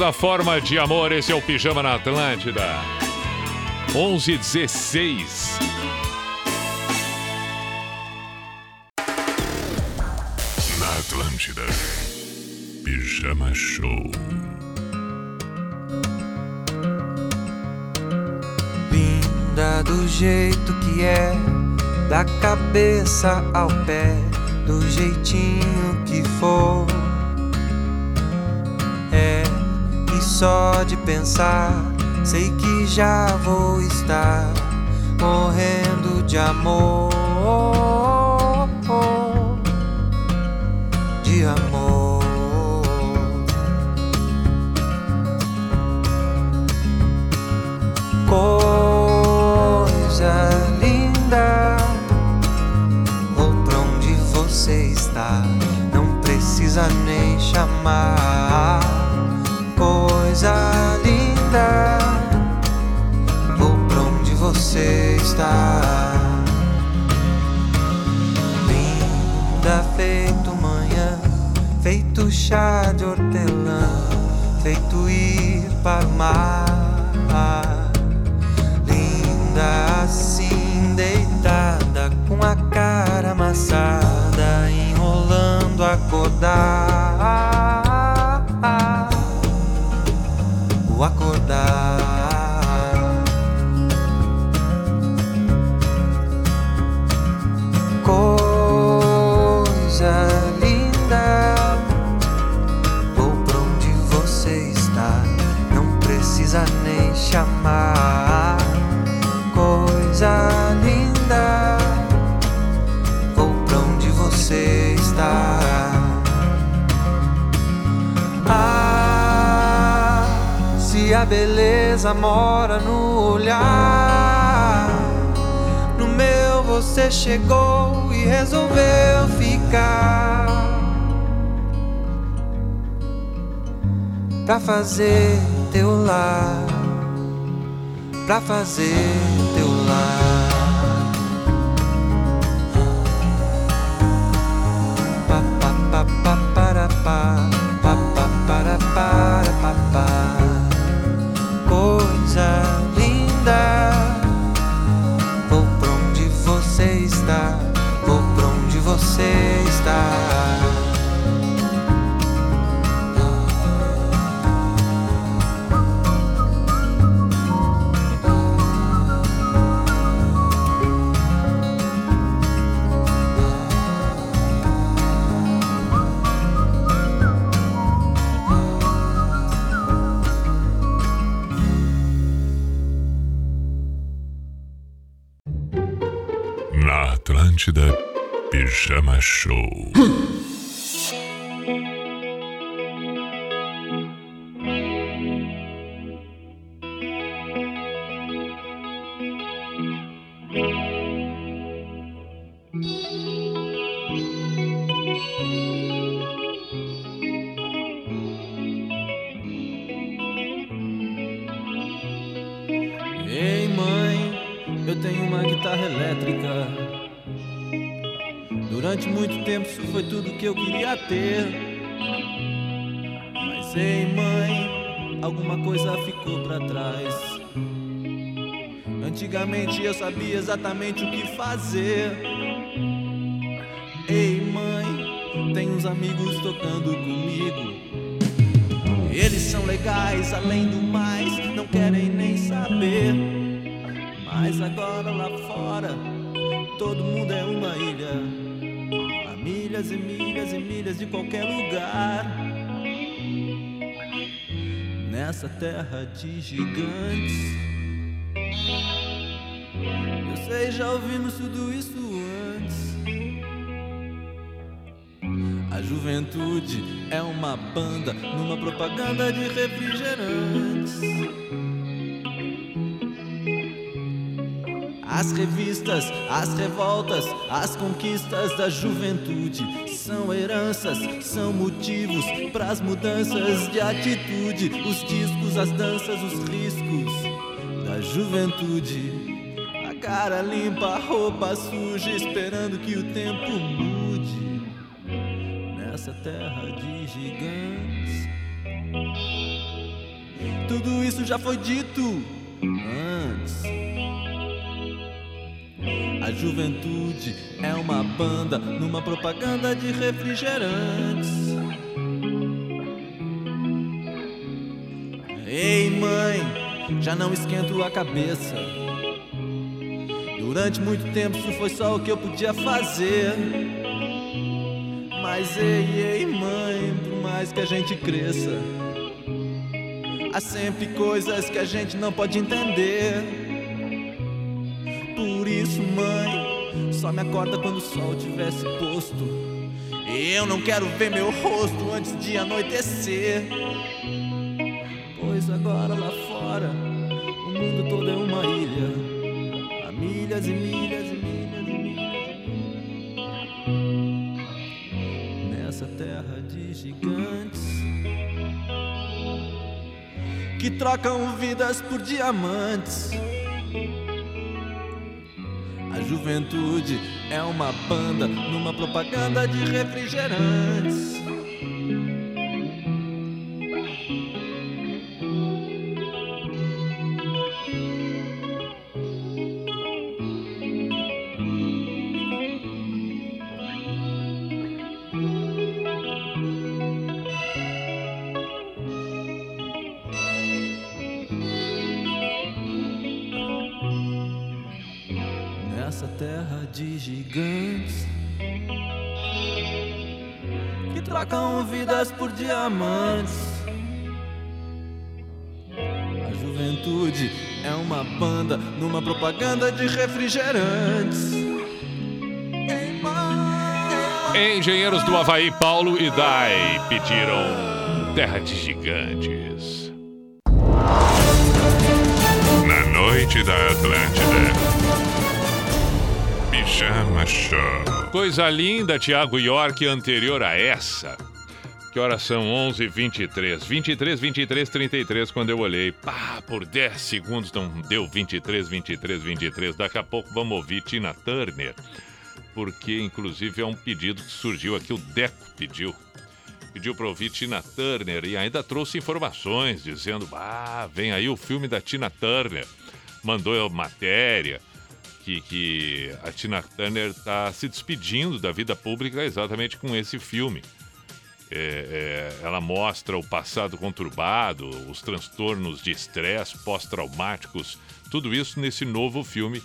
A: Toda forma de amor. Esse é o Pijama na Atlântida. 11:16.
C: Na Atlântida. Pijama Show.
E: Linda do jeito que é, da cabeça ao pé, do jeitinho que for. Só de pensar, sei que já vou estar morrendo de amor. De amor. Coisa linda, vou pra onde você está, não precisa nem chamar. Coisa linda, vou pra onde você está. Linda feito manhã, feito chá de hortelã, feito ir para o mar. Beleza mora no olhar, no meu você chegou e resolveu ficar. Pra fazer teu lar, pra fazer teu Coisa linda, vou pra onde você está, vou pra onde você está.
C: Atlântida. Pijama Show. (laughs)
R: exatamente o que fazer. Ei mãe, tem uns amigos tocando comigo. Eles são legais, além do mais, não querem nem saber. Mas agora lá fora, todo mundo é uma ilha. A milhas e milhas e milhas de qualquer lugar. Nessa terra de gigantes. Sei, já ouvimos tudo isso antes. A juventude é uma banda numa propaganda de refrigerantes. As revistas, as revoltas, as conquistas da juventude são heranças, são motivos para as mudanças de atitude. Os discos, as danças, os riscos da juventude. Cara limpa, a roupa suja, esperando que o tempo mude nessa terra de gigantes. Tudo isso já foi dito antes. A juventude é uma banda numa propaganda de refrigerantes. Ei, mãe, já não esquento a cabeça. Durante muito tempo isso foi só o que eu podia fazer. Mas ei, ei, mãe, por mais que a gente cresça, há sempre coisas que a gente não pode entender. Por isso, mãe, só me acorda quando o sol tivesse posto. Eu não quero ver meu rosto antes de anoitecer. Pois agora lá fora, o mundo todo é uma ilha. Milhas e milhas e milhas e milhas. Nessa terra de gigantes que trocam vidas por diamantes. A juventude é uma banda numa propaganda de refrigerantes. Refrigerantes.
A: Engenheiros do Havaí, Paulo e Dai pediram Terra de Gigantes.
C: Na noite da Atlântida. Pijama Show.
A: Coisa linda, Tiago York, anterior a essa. Que horas são? 11 23 23, 23, 33, quando eu olhei. Pá, por 10 segundos não deu 23, 23, 23. Daqui a pouco vamos ouvir Tina Turner. Porque, inclusive, é um pedido que surgiu aqui. O Deco pediu. Pediu para ouvir Tina Turner e ainda trouxe informações dizendo: Ah, vem aí o filme da Tina Turner. Mandou a matéria que, que a Tina Turner está se despedindo da vida pública exatamente com esse filme. É, é, ela mostra o passado conturbado, os transtornos de estresse pós-traumáticos, tudo isso nesse novo filme.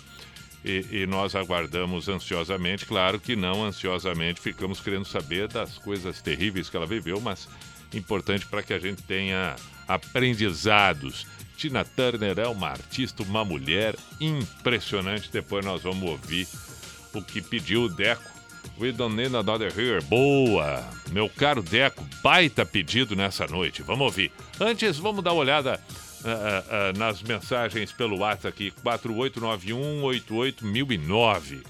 A: E, e nós aguardamos ansiosamente, claro que não ansiosamente, ficamos querendo saber das coisas terríveis que ela viveu, mas importante para que a gente tenha aprendizados. Tina Turner é uma artista, uma mulher impressionante. Depois nós vamos ouvir o que pediu o Deco. We don't need another here. Boa! Meu caro Deco, baita pedido nessa noite. Vamos ouvir. Antes, vamos dar uma olhada ah, ah, nas mensagens pelo WhatsApp aqui. 4891-88-1009.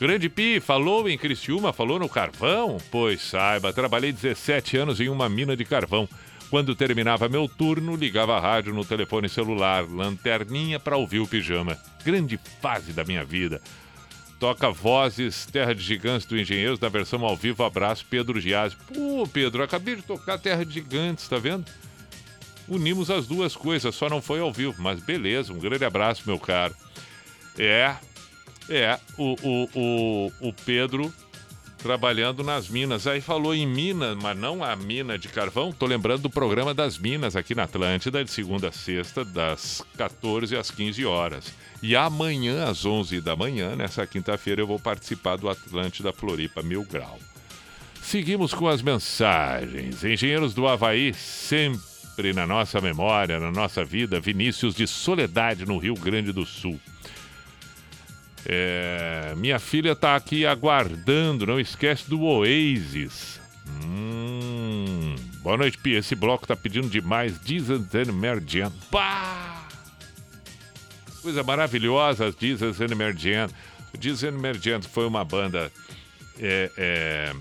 A: Grande Pi, falou em Criciúma, falou no carvão? Pois saiba, trabalhei 17 anos em uma mina de carvão. Quando terminava meu turno, ligava a rádio no telefone celular, lanterninha para ouvir o pijama. Grande fase da minha vida. Toca Vozes, Terra de Gigantes do Engenheiros, na versão ao vivo. Abraço, Pedro Giazzi. Pô, Pedro, acabei de tocar Terra de Gigantes, tá vendo? Unimos as duas coisas, só não foi ao vivo, mas beleza, um grande abraço, meu caro. É, é, o, o, o, o Pedro trabalhando nas minas. Aí falou em mina, mas não a mina de carvão. Tô lembrando do programa das minas aqui na Atlântida, de segunda a sexta, das 14 às 15 horas. E amanhã, às 11 da manhã, nessa quinta-feira, eu vou participar do Atlântida Floripa Mil Grau. Seguimos com as mensagens. Engenheiros do Havaí, sempre na nossa memória, na nossa vida. Vinícius de Soledade, no Rio Grande do Sul. É, minha filha tá aqui aguardando, não esquece do Oasis. Hum, boa noite, Pia. Esse bloco tá pedindo demais. Mary Jane. Pá! Coisa maravilhosa. Jesus and Mary Jane foi uma banda. é, é,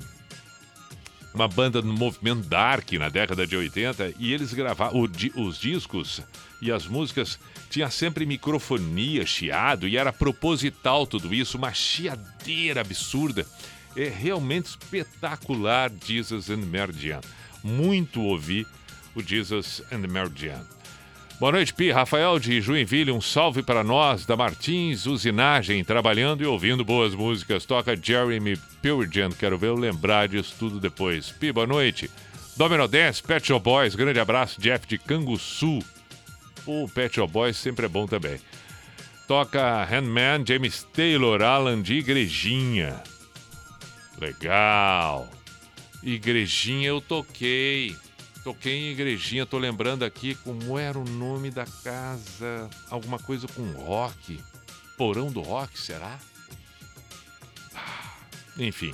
A: uma banda no movimento dark na década de 80 e eles gravavam os discos e as músicas tinha sempre microfonia, chiado e era proposital tudo isso, uma chiadeira absurda. É realmente espetacular Jesus and Mary Jane. Muito ouvi o Jesus and Mary Jane. Boa noite, Pi. Rafael de Joinville, um salve para nós da Martins Usinagem, trabalhando e ouvindo boas músicas. Toca Jeremy Purgent, quero ver eu lembrar disso tudo depois. Pi, boa noite. Domino Dance, Pet Shop Boys, grande abraço, Jeff de Canguçu. O Pet Shop Boys sempre é bom também. Toca Handman, James Taylor, Alan de Igrejinha. Legal. Igrejinha eu toquei. Toquei em Igrejinha, tô lembrando aqui como era o nome da casa. Alguma coisa com rock. Porão do rock, será? Ah, Enfim.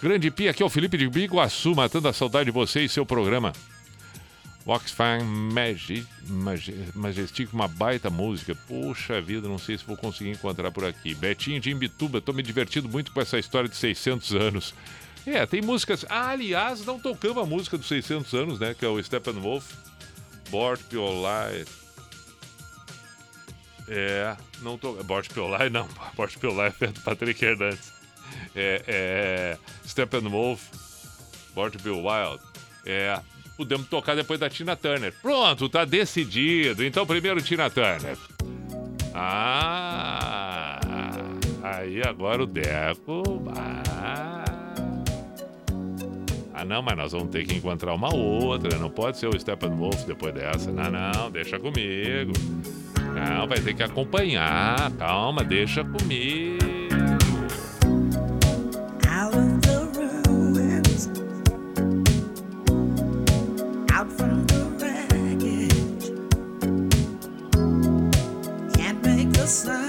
A: Grande Pia, aqui é o Felipe de Biguaçu, matando a saudade de você e seu programa. Voxfan Magi- Magi- Majestic, uma baita música. Poxa vida, não sei se vou conseguir encontrar por aqui. Betinho de Imbituba, tô me divertindo muito com essa história de 600 anos. É, tem músicas. Ah, aliás, não tocamos a música dos 600 anos, né? Que é o Steppenwolf. Bort Piolai. É, não tô. Bort Piolai, não. (laughs) Bort Piolai é do Patrick Hernandes. É, é. Steppenwolf. Bort Bill Wild. É. Podemos tocar depois da Tina Turner. Pronto, tá decidido. Então, primeiro Tina Turner. Ah! Aí agora o Deco. Ah. Ah, não, mas nós vamos ter que encontrar uma outra. Não pode ser o Steppenwolf depois dessa. Não, não, deixa comigo. Não, vai ter que acompanhar. Calma, deixa comigo.
S: Out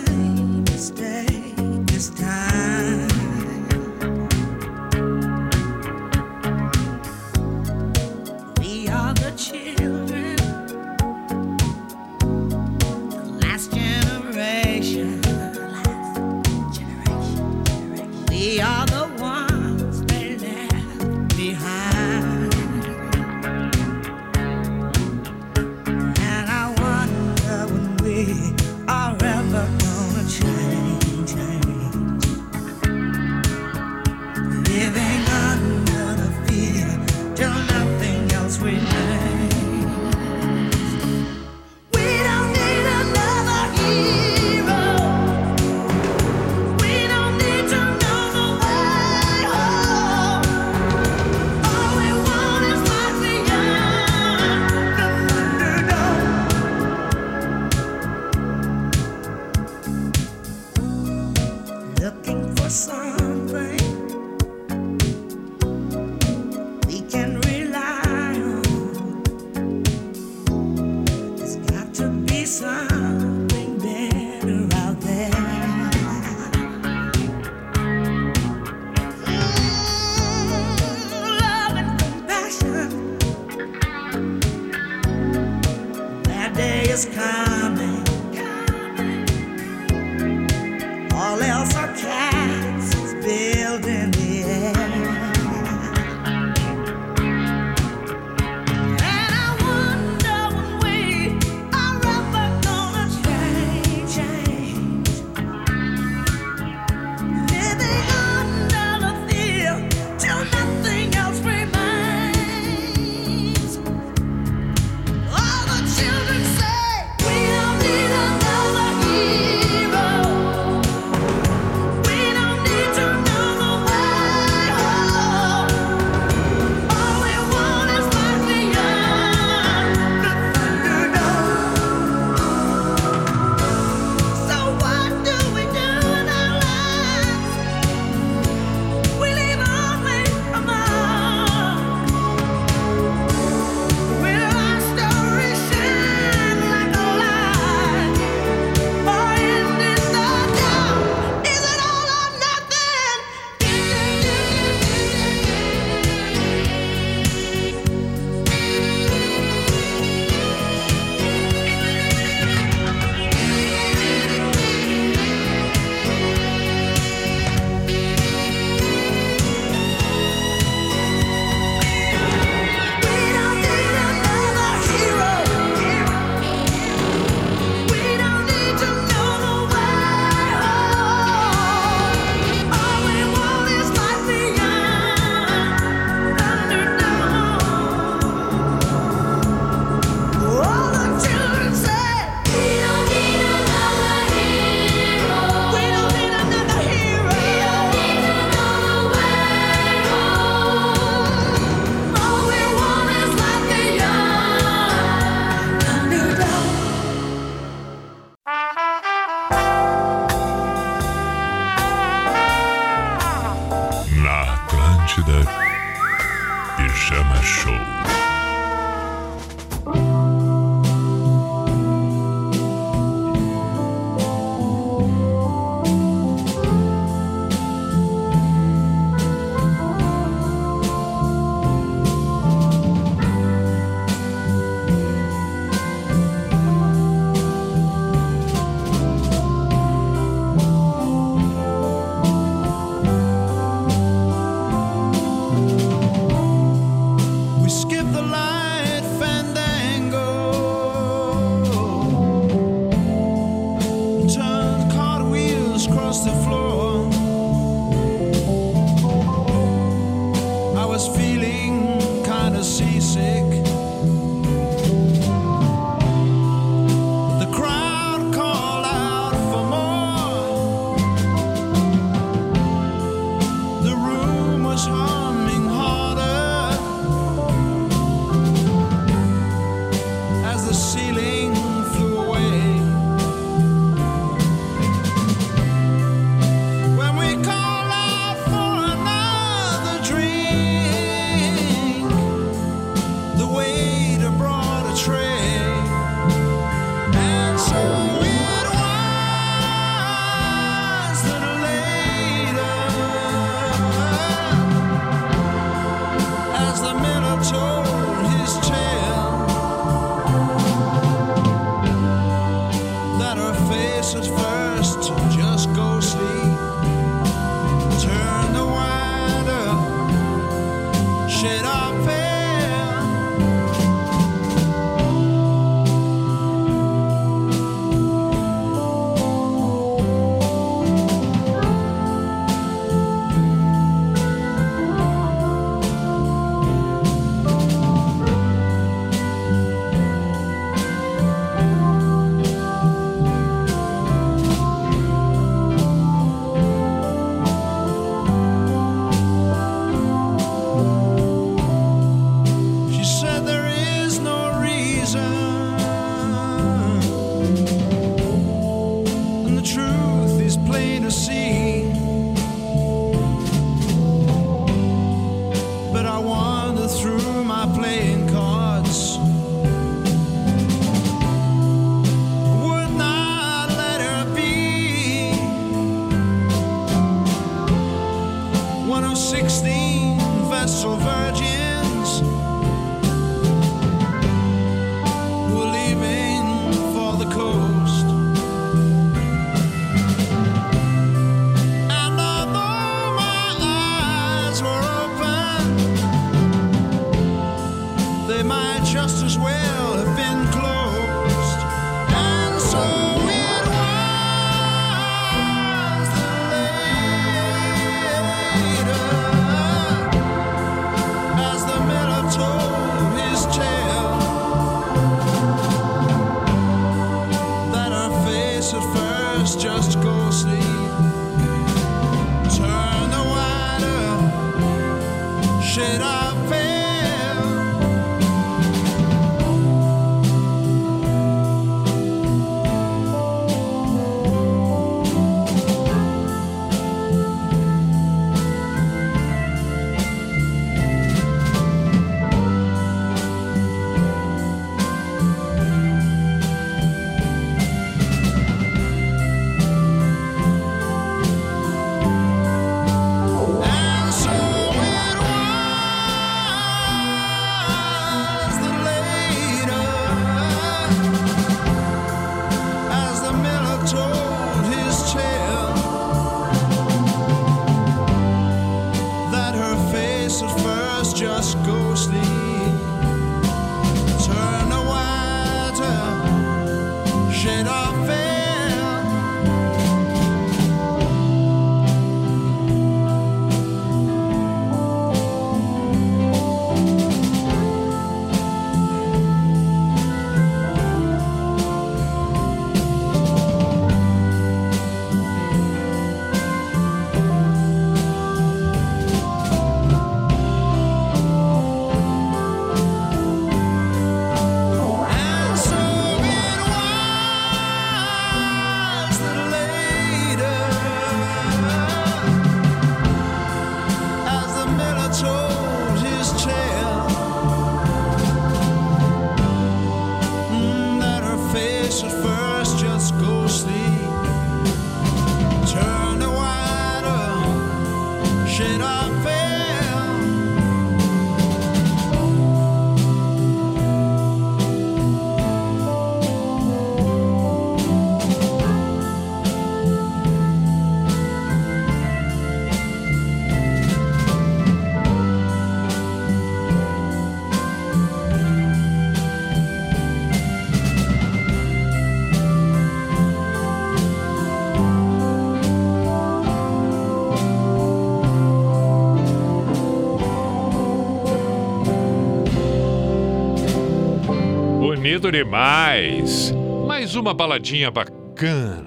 A: cedo demais. Mais uma baladinha bacana.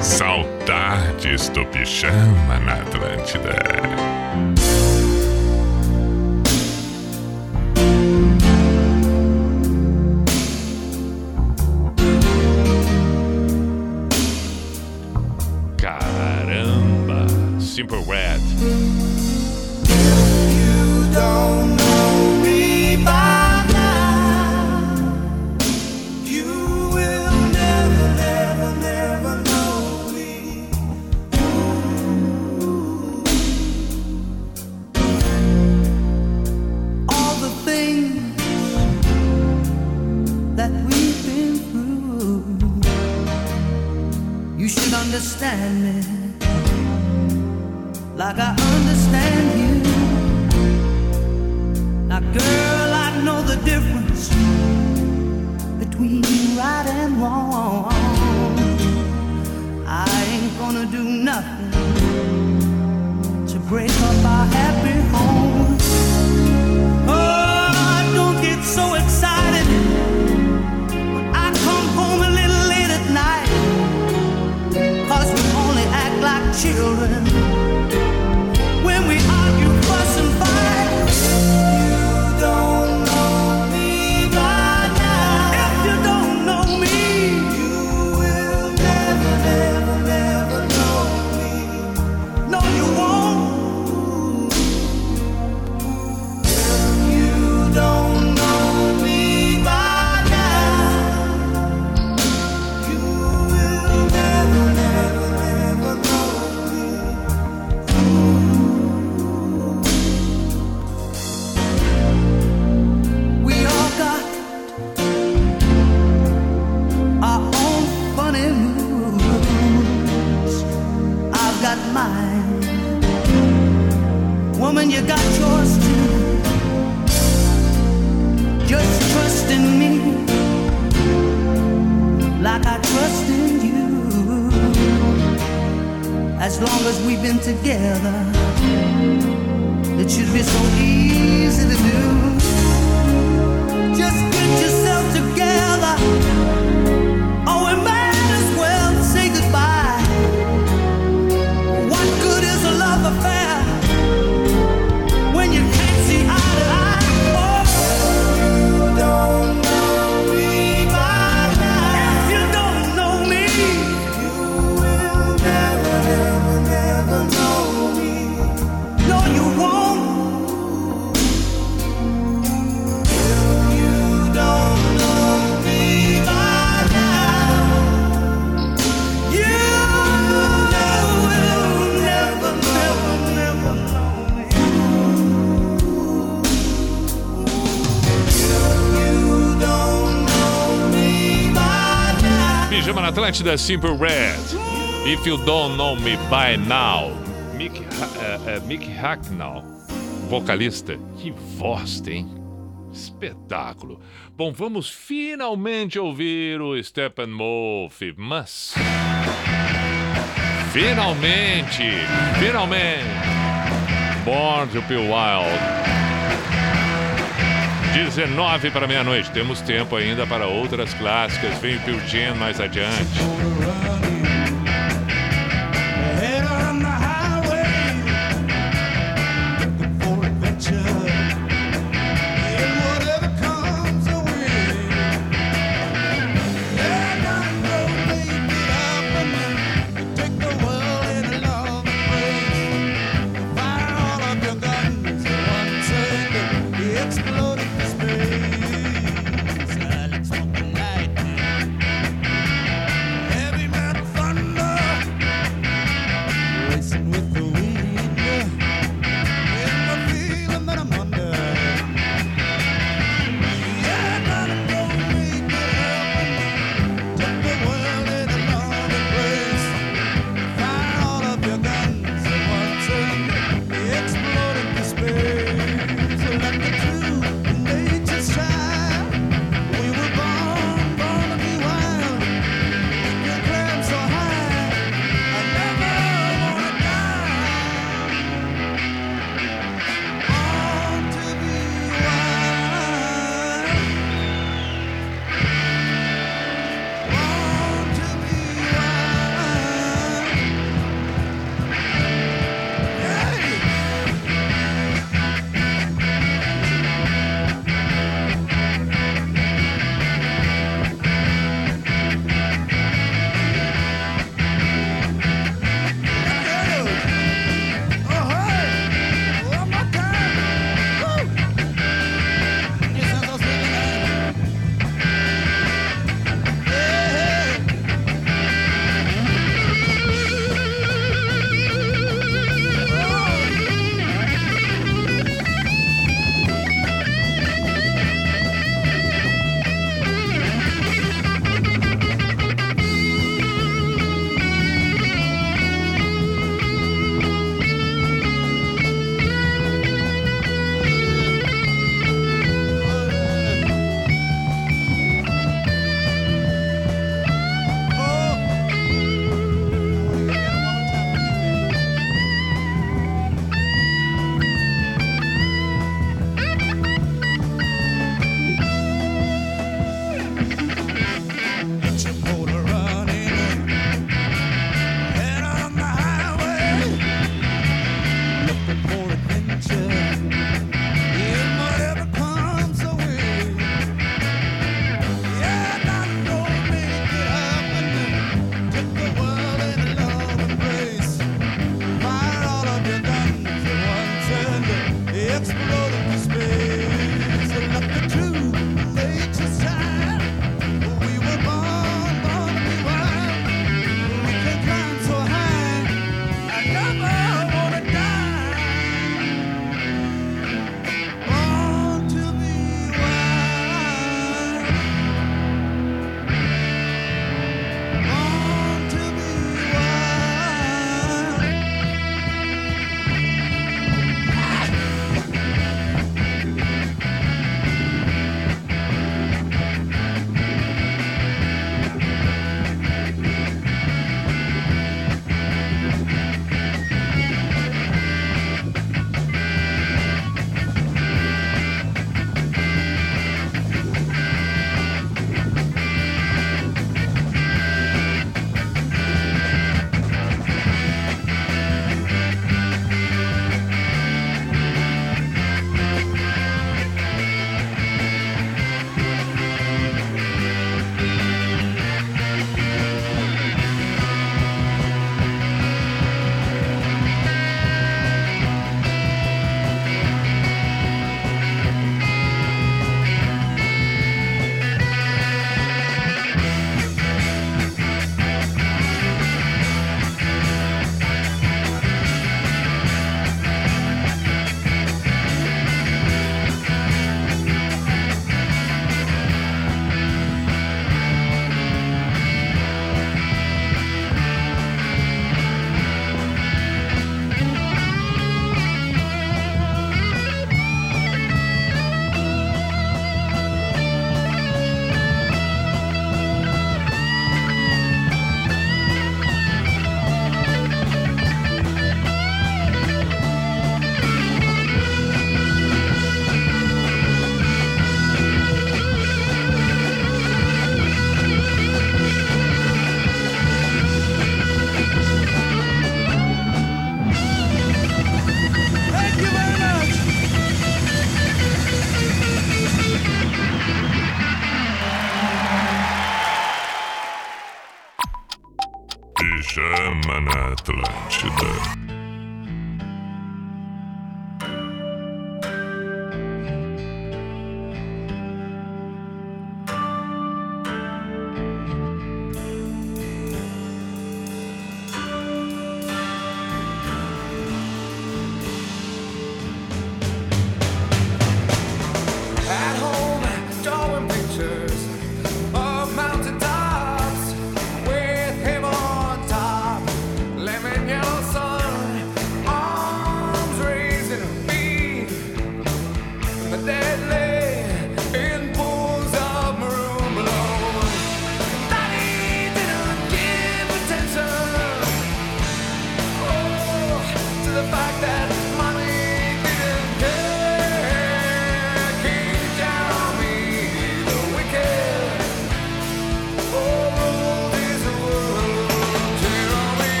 A: Saudades do pijama na Atlântida.
S: mine. Woman, you got yours too. Just trust in me like I trust in you. As long as we've been together, it should be so easy to do. Just get yourself together.
A: Atlântida Simple Red. If you don't know me by now. Mick, uh, uh, Mick Hacknall, vocalista. Que voz, hein? Espetáculo. Bom, vamos finalmente ouvir o Steppenwolf, mas... Finalmente! Finalmente! Born to be Wild. 19 para meia-noite. Temos tempo ainda para outras clássicas. Vem o Pio mais adiante.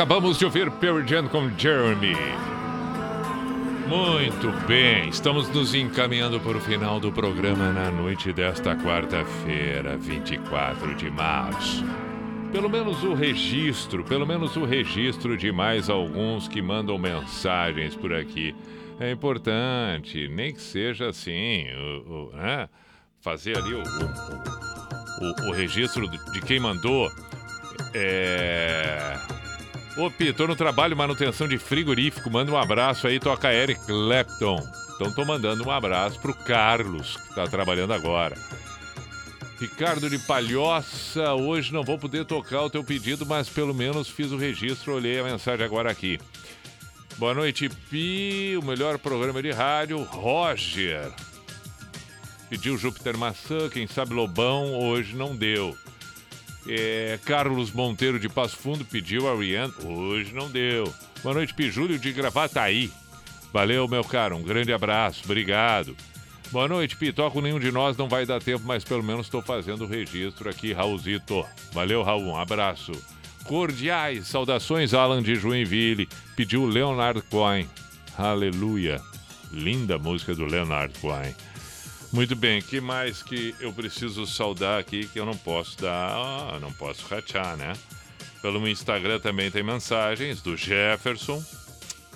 A: Acabamos de ouvir Pearl Jam com Jeremy. Muito bem, estamos nos encaminhando para o final do programa na noite desta quarta-feira, 24 de março. Pelo menos o registro, pelo menos o registro de mais alguns que mandam mensagens por aqui. É importante, nem que seja assim, o, o- né? fazer ali o, o, registro de quem mandou. É. Ô, Pi, tô no trabalho, manutenção de frigorífico. Manda um abraço aí, toca Eric Clapton. Então tô mandando um abraço pro Carlos, que tá trabalhando agora. Ricardo de Palhoça, hoje não vou poder tocar o teu pedido, mas pelo menos fiz o registro, olhei a mensagem agora aqui. Boa noite, Pi, o melhor programa de rádio, Roger. Pediu Júpiter Maçã, quem sabe Lobão, hoje não deu. É, Carlos Monteiro de Passo Fundo pediu a Rihanna, hoje não deu. Boa noite, Pi, Júlio de Gravataí. Valeu, meu caro, um grande abraço, obrigado. Boa noite, Pi. Toco nenhum de nós, não vai dar tempo, mas pelo menos estou fazendo o registro aqui, Raulzito. Valeu, Raul, um abraço. Cordiais, saudações, Alan de Joinville. Pediu Leonard Cohen. Aleluia. Linda música do Leonard Cohen. Muito bem, que mais que eu preciso saudar aqui que eu não posso dar, ah, não posso rachar, né? Pelo Instagram também tem mensagens do Jefferson.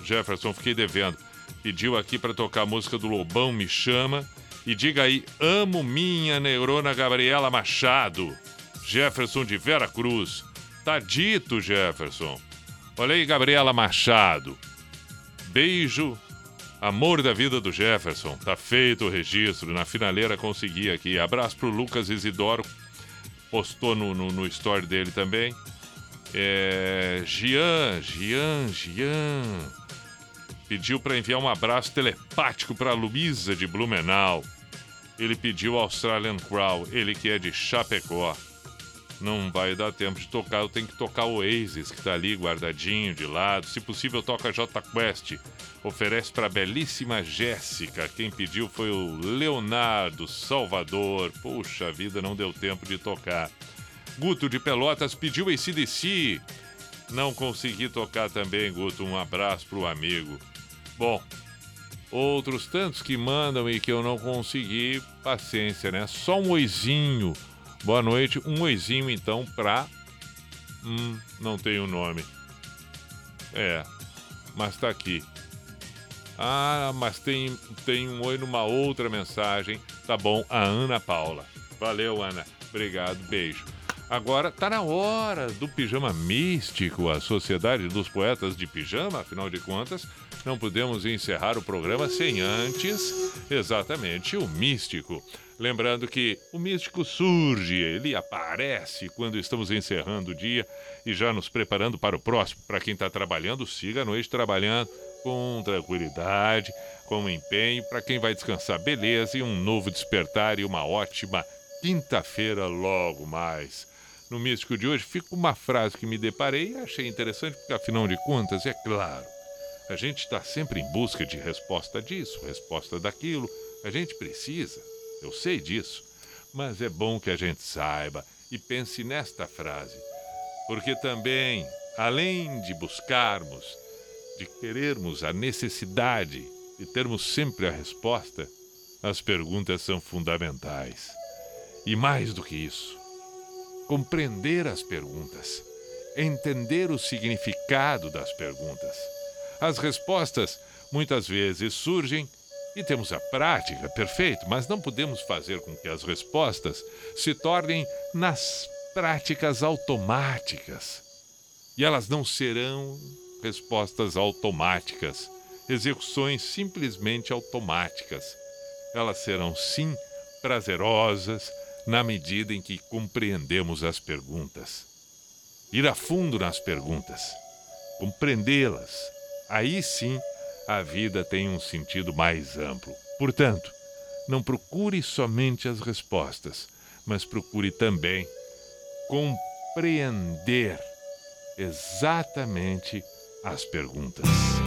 A: Jefferson, fiquei devendo. Pediu aqui para tocar a música do Lobão Me Chama. E diga aí, amo minha neurona Gabriela Machado. Jefferson de Vera Cruz. Tá dito, Jefferson. Olha aí, Gabriela Machado. Beijo. Amor da vida do Jefferson. Tá feito o registro. Na finaleira consegui aqui. Abraço pro Lucas Isidoro. Postou no, no, no story dele também. É, Gian, Gian, Gian. Pediu para enviar um abraço telepático para Luísa de Blumenau. Ele pediu Australian Crow, ele que é de Chapecó. Não vai dar tempo de tocar, eu tenho que tocar o Oasis, que tá ali guardadinho de lado. Se possível, toca J Quest. Oferece para a belíssima Jéssica. Quem pediu foi o Leonardo Salvador. Puxa vida, não deu tempo de tocar. Guto de Pelotas pediu ACDC. Não consegui tocar também, Guto. Um abraço pro amigo. Bom, outros tantos que mandam e que eu não consegui, paciência, né? Só um oizinho. Boa noite. Um oizinho, então, pra. Hum, não tem o nome. É, mas tá aqui. Ah, mas tem, tem um oi numa outra mensagem. Tá bom, a Ana Paula. Valeu, Ana. Obrigado, beijo. Agora tá na hora do pijama místico, a Sociedade dos Poetas de Pijama, afinal de contas, não podemos encerrar o programa sem antes, exatamente, o místico. Lembrando que o místico surge, ele aparece quando estamos encerrando o dia e já nos preparando para o próximo. Para quem está trabalhando, siga a noite trabalhando com tranquilidade, com empenho. Para quem vai descansar, beleza, e um novo despertar e uma ótima quinta-feira logo mais. No místico de hoje fica uma frase que me deparei e achei interessante, porque afinal de contas, é claro, a gente está sempre em busca de resposta disso, resposta daquilo. A gente precisa, eu sei disso, mas é bom que a gente saiba e pense nesta frase, porque também, além de buscarmos, de querermos a necessidade e termos sempre a resposta, as perguntas são fundamentais. E mais do que isso, compreender as perguntas, entender o significado das perguntas. As respostas muitas vezes surgem e temos a prática, perfeito, mas não podemos fazer com que as respostas se tornem nas práticas automáticas. E elas não serão respostas automáticas, execuções simplesmente automáticas. Elas serão sim prazerosas na medida em que compreendemos as perguntas. Ir a fundo nas perguntas, compreendê-las. Aí sim a vida tem um sentido mais amplo. Portanto, não procure somente as respostas, mas procure também compreender exatamente as perguntas.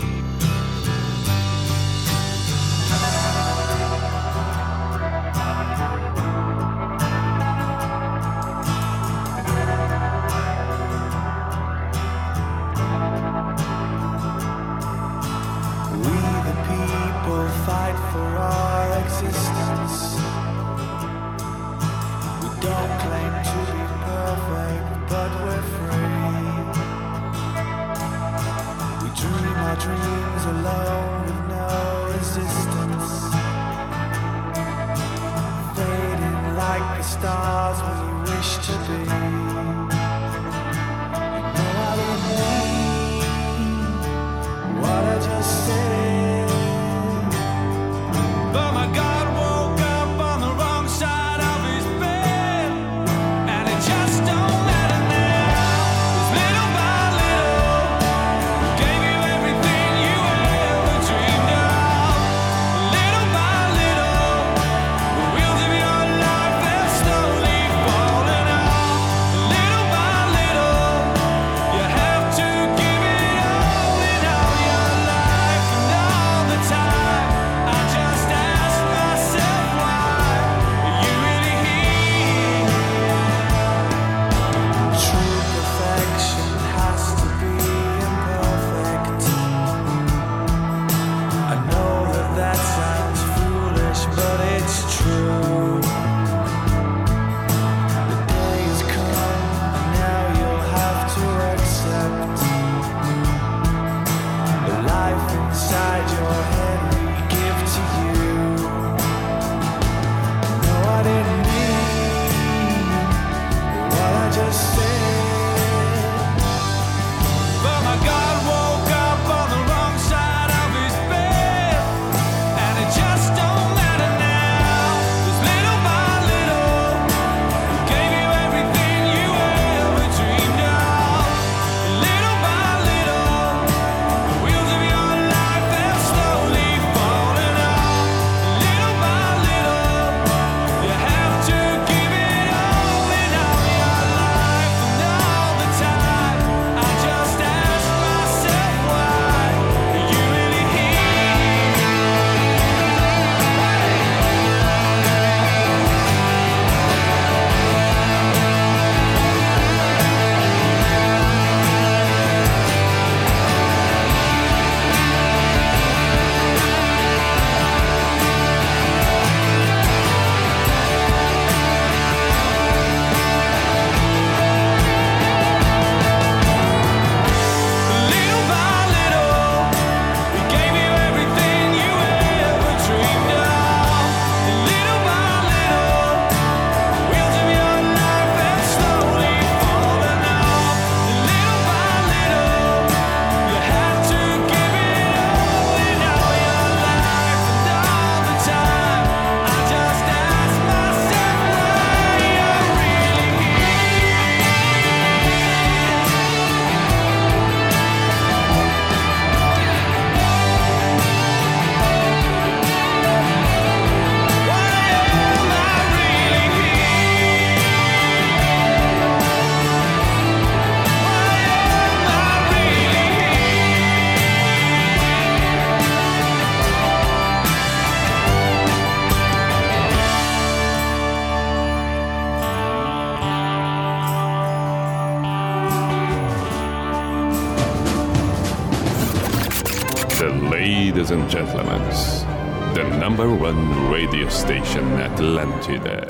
T: there.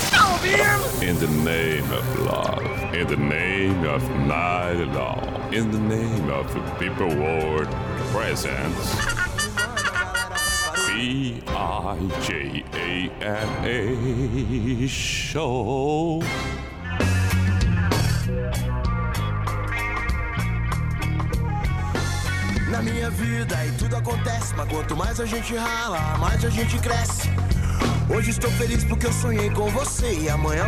T: In the
C: name of love, in the name of night and all, in the name of people world presence. B-I-J-A-N-A show.
U: Na minha vida e tudo acontece, mas quanto mais a gente rala, mais a gente cresce. Hoje estou feliz porque eu sonhei com você e amanhã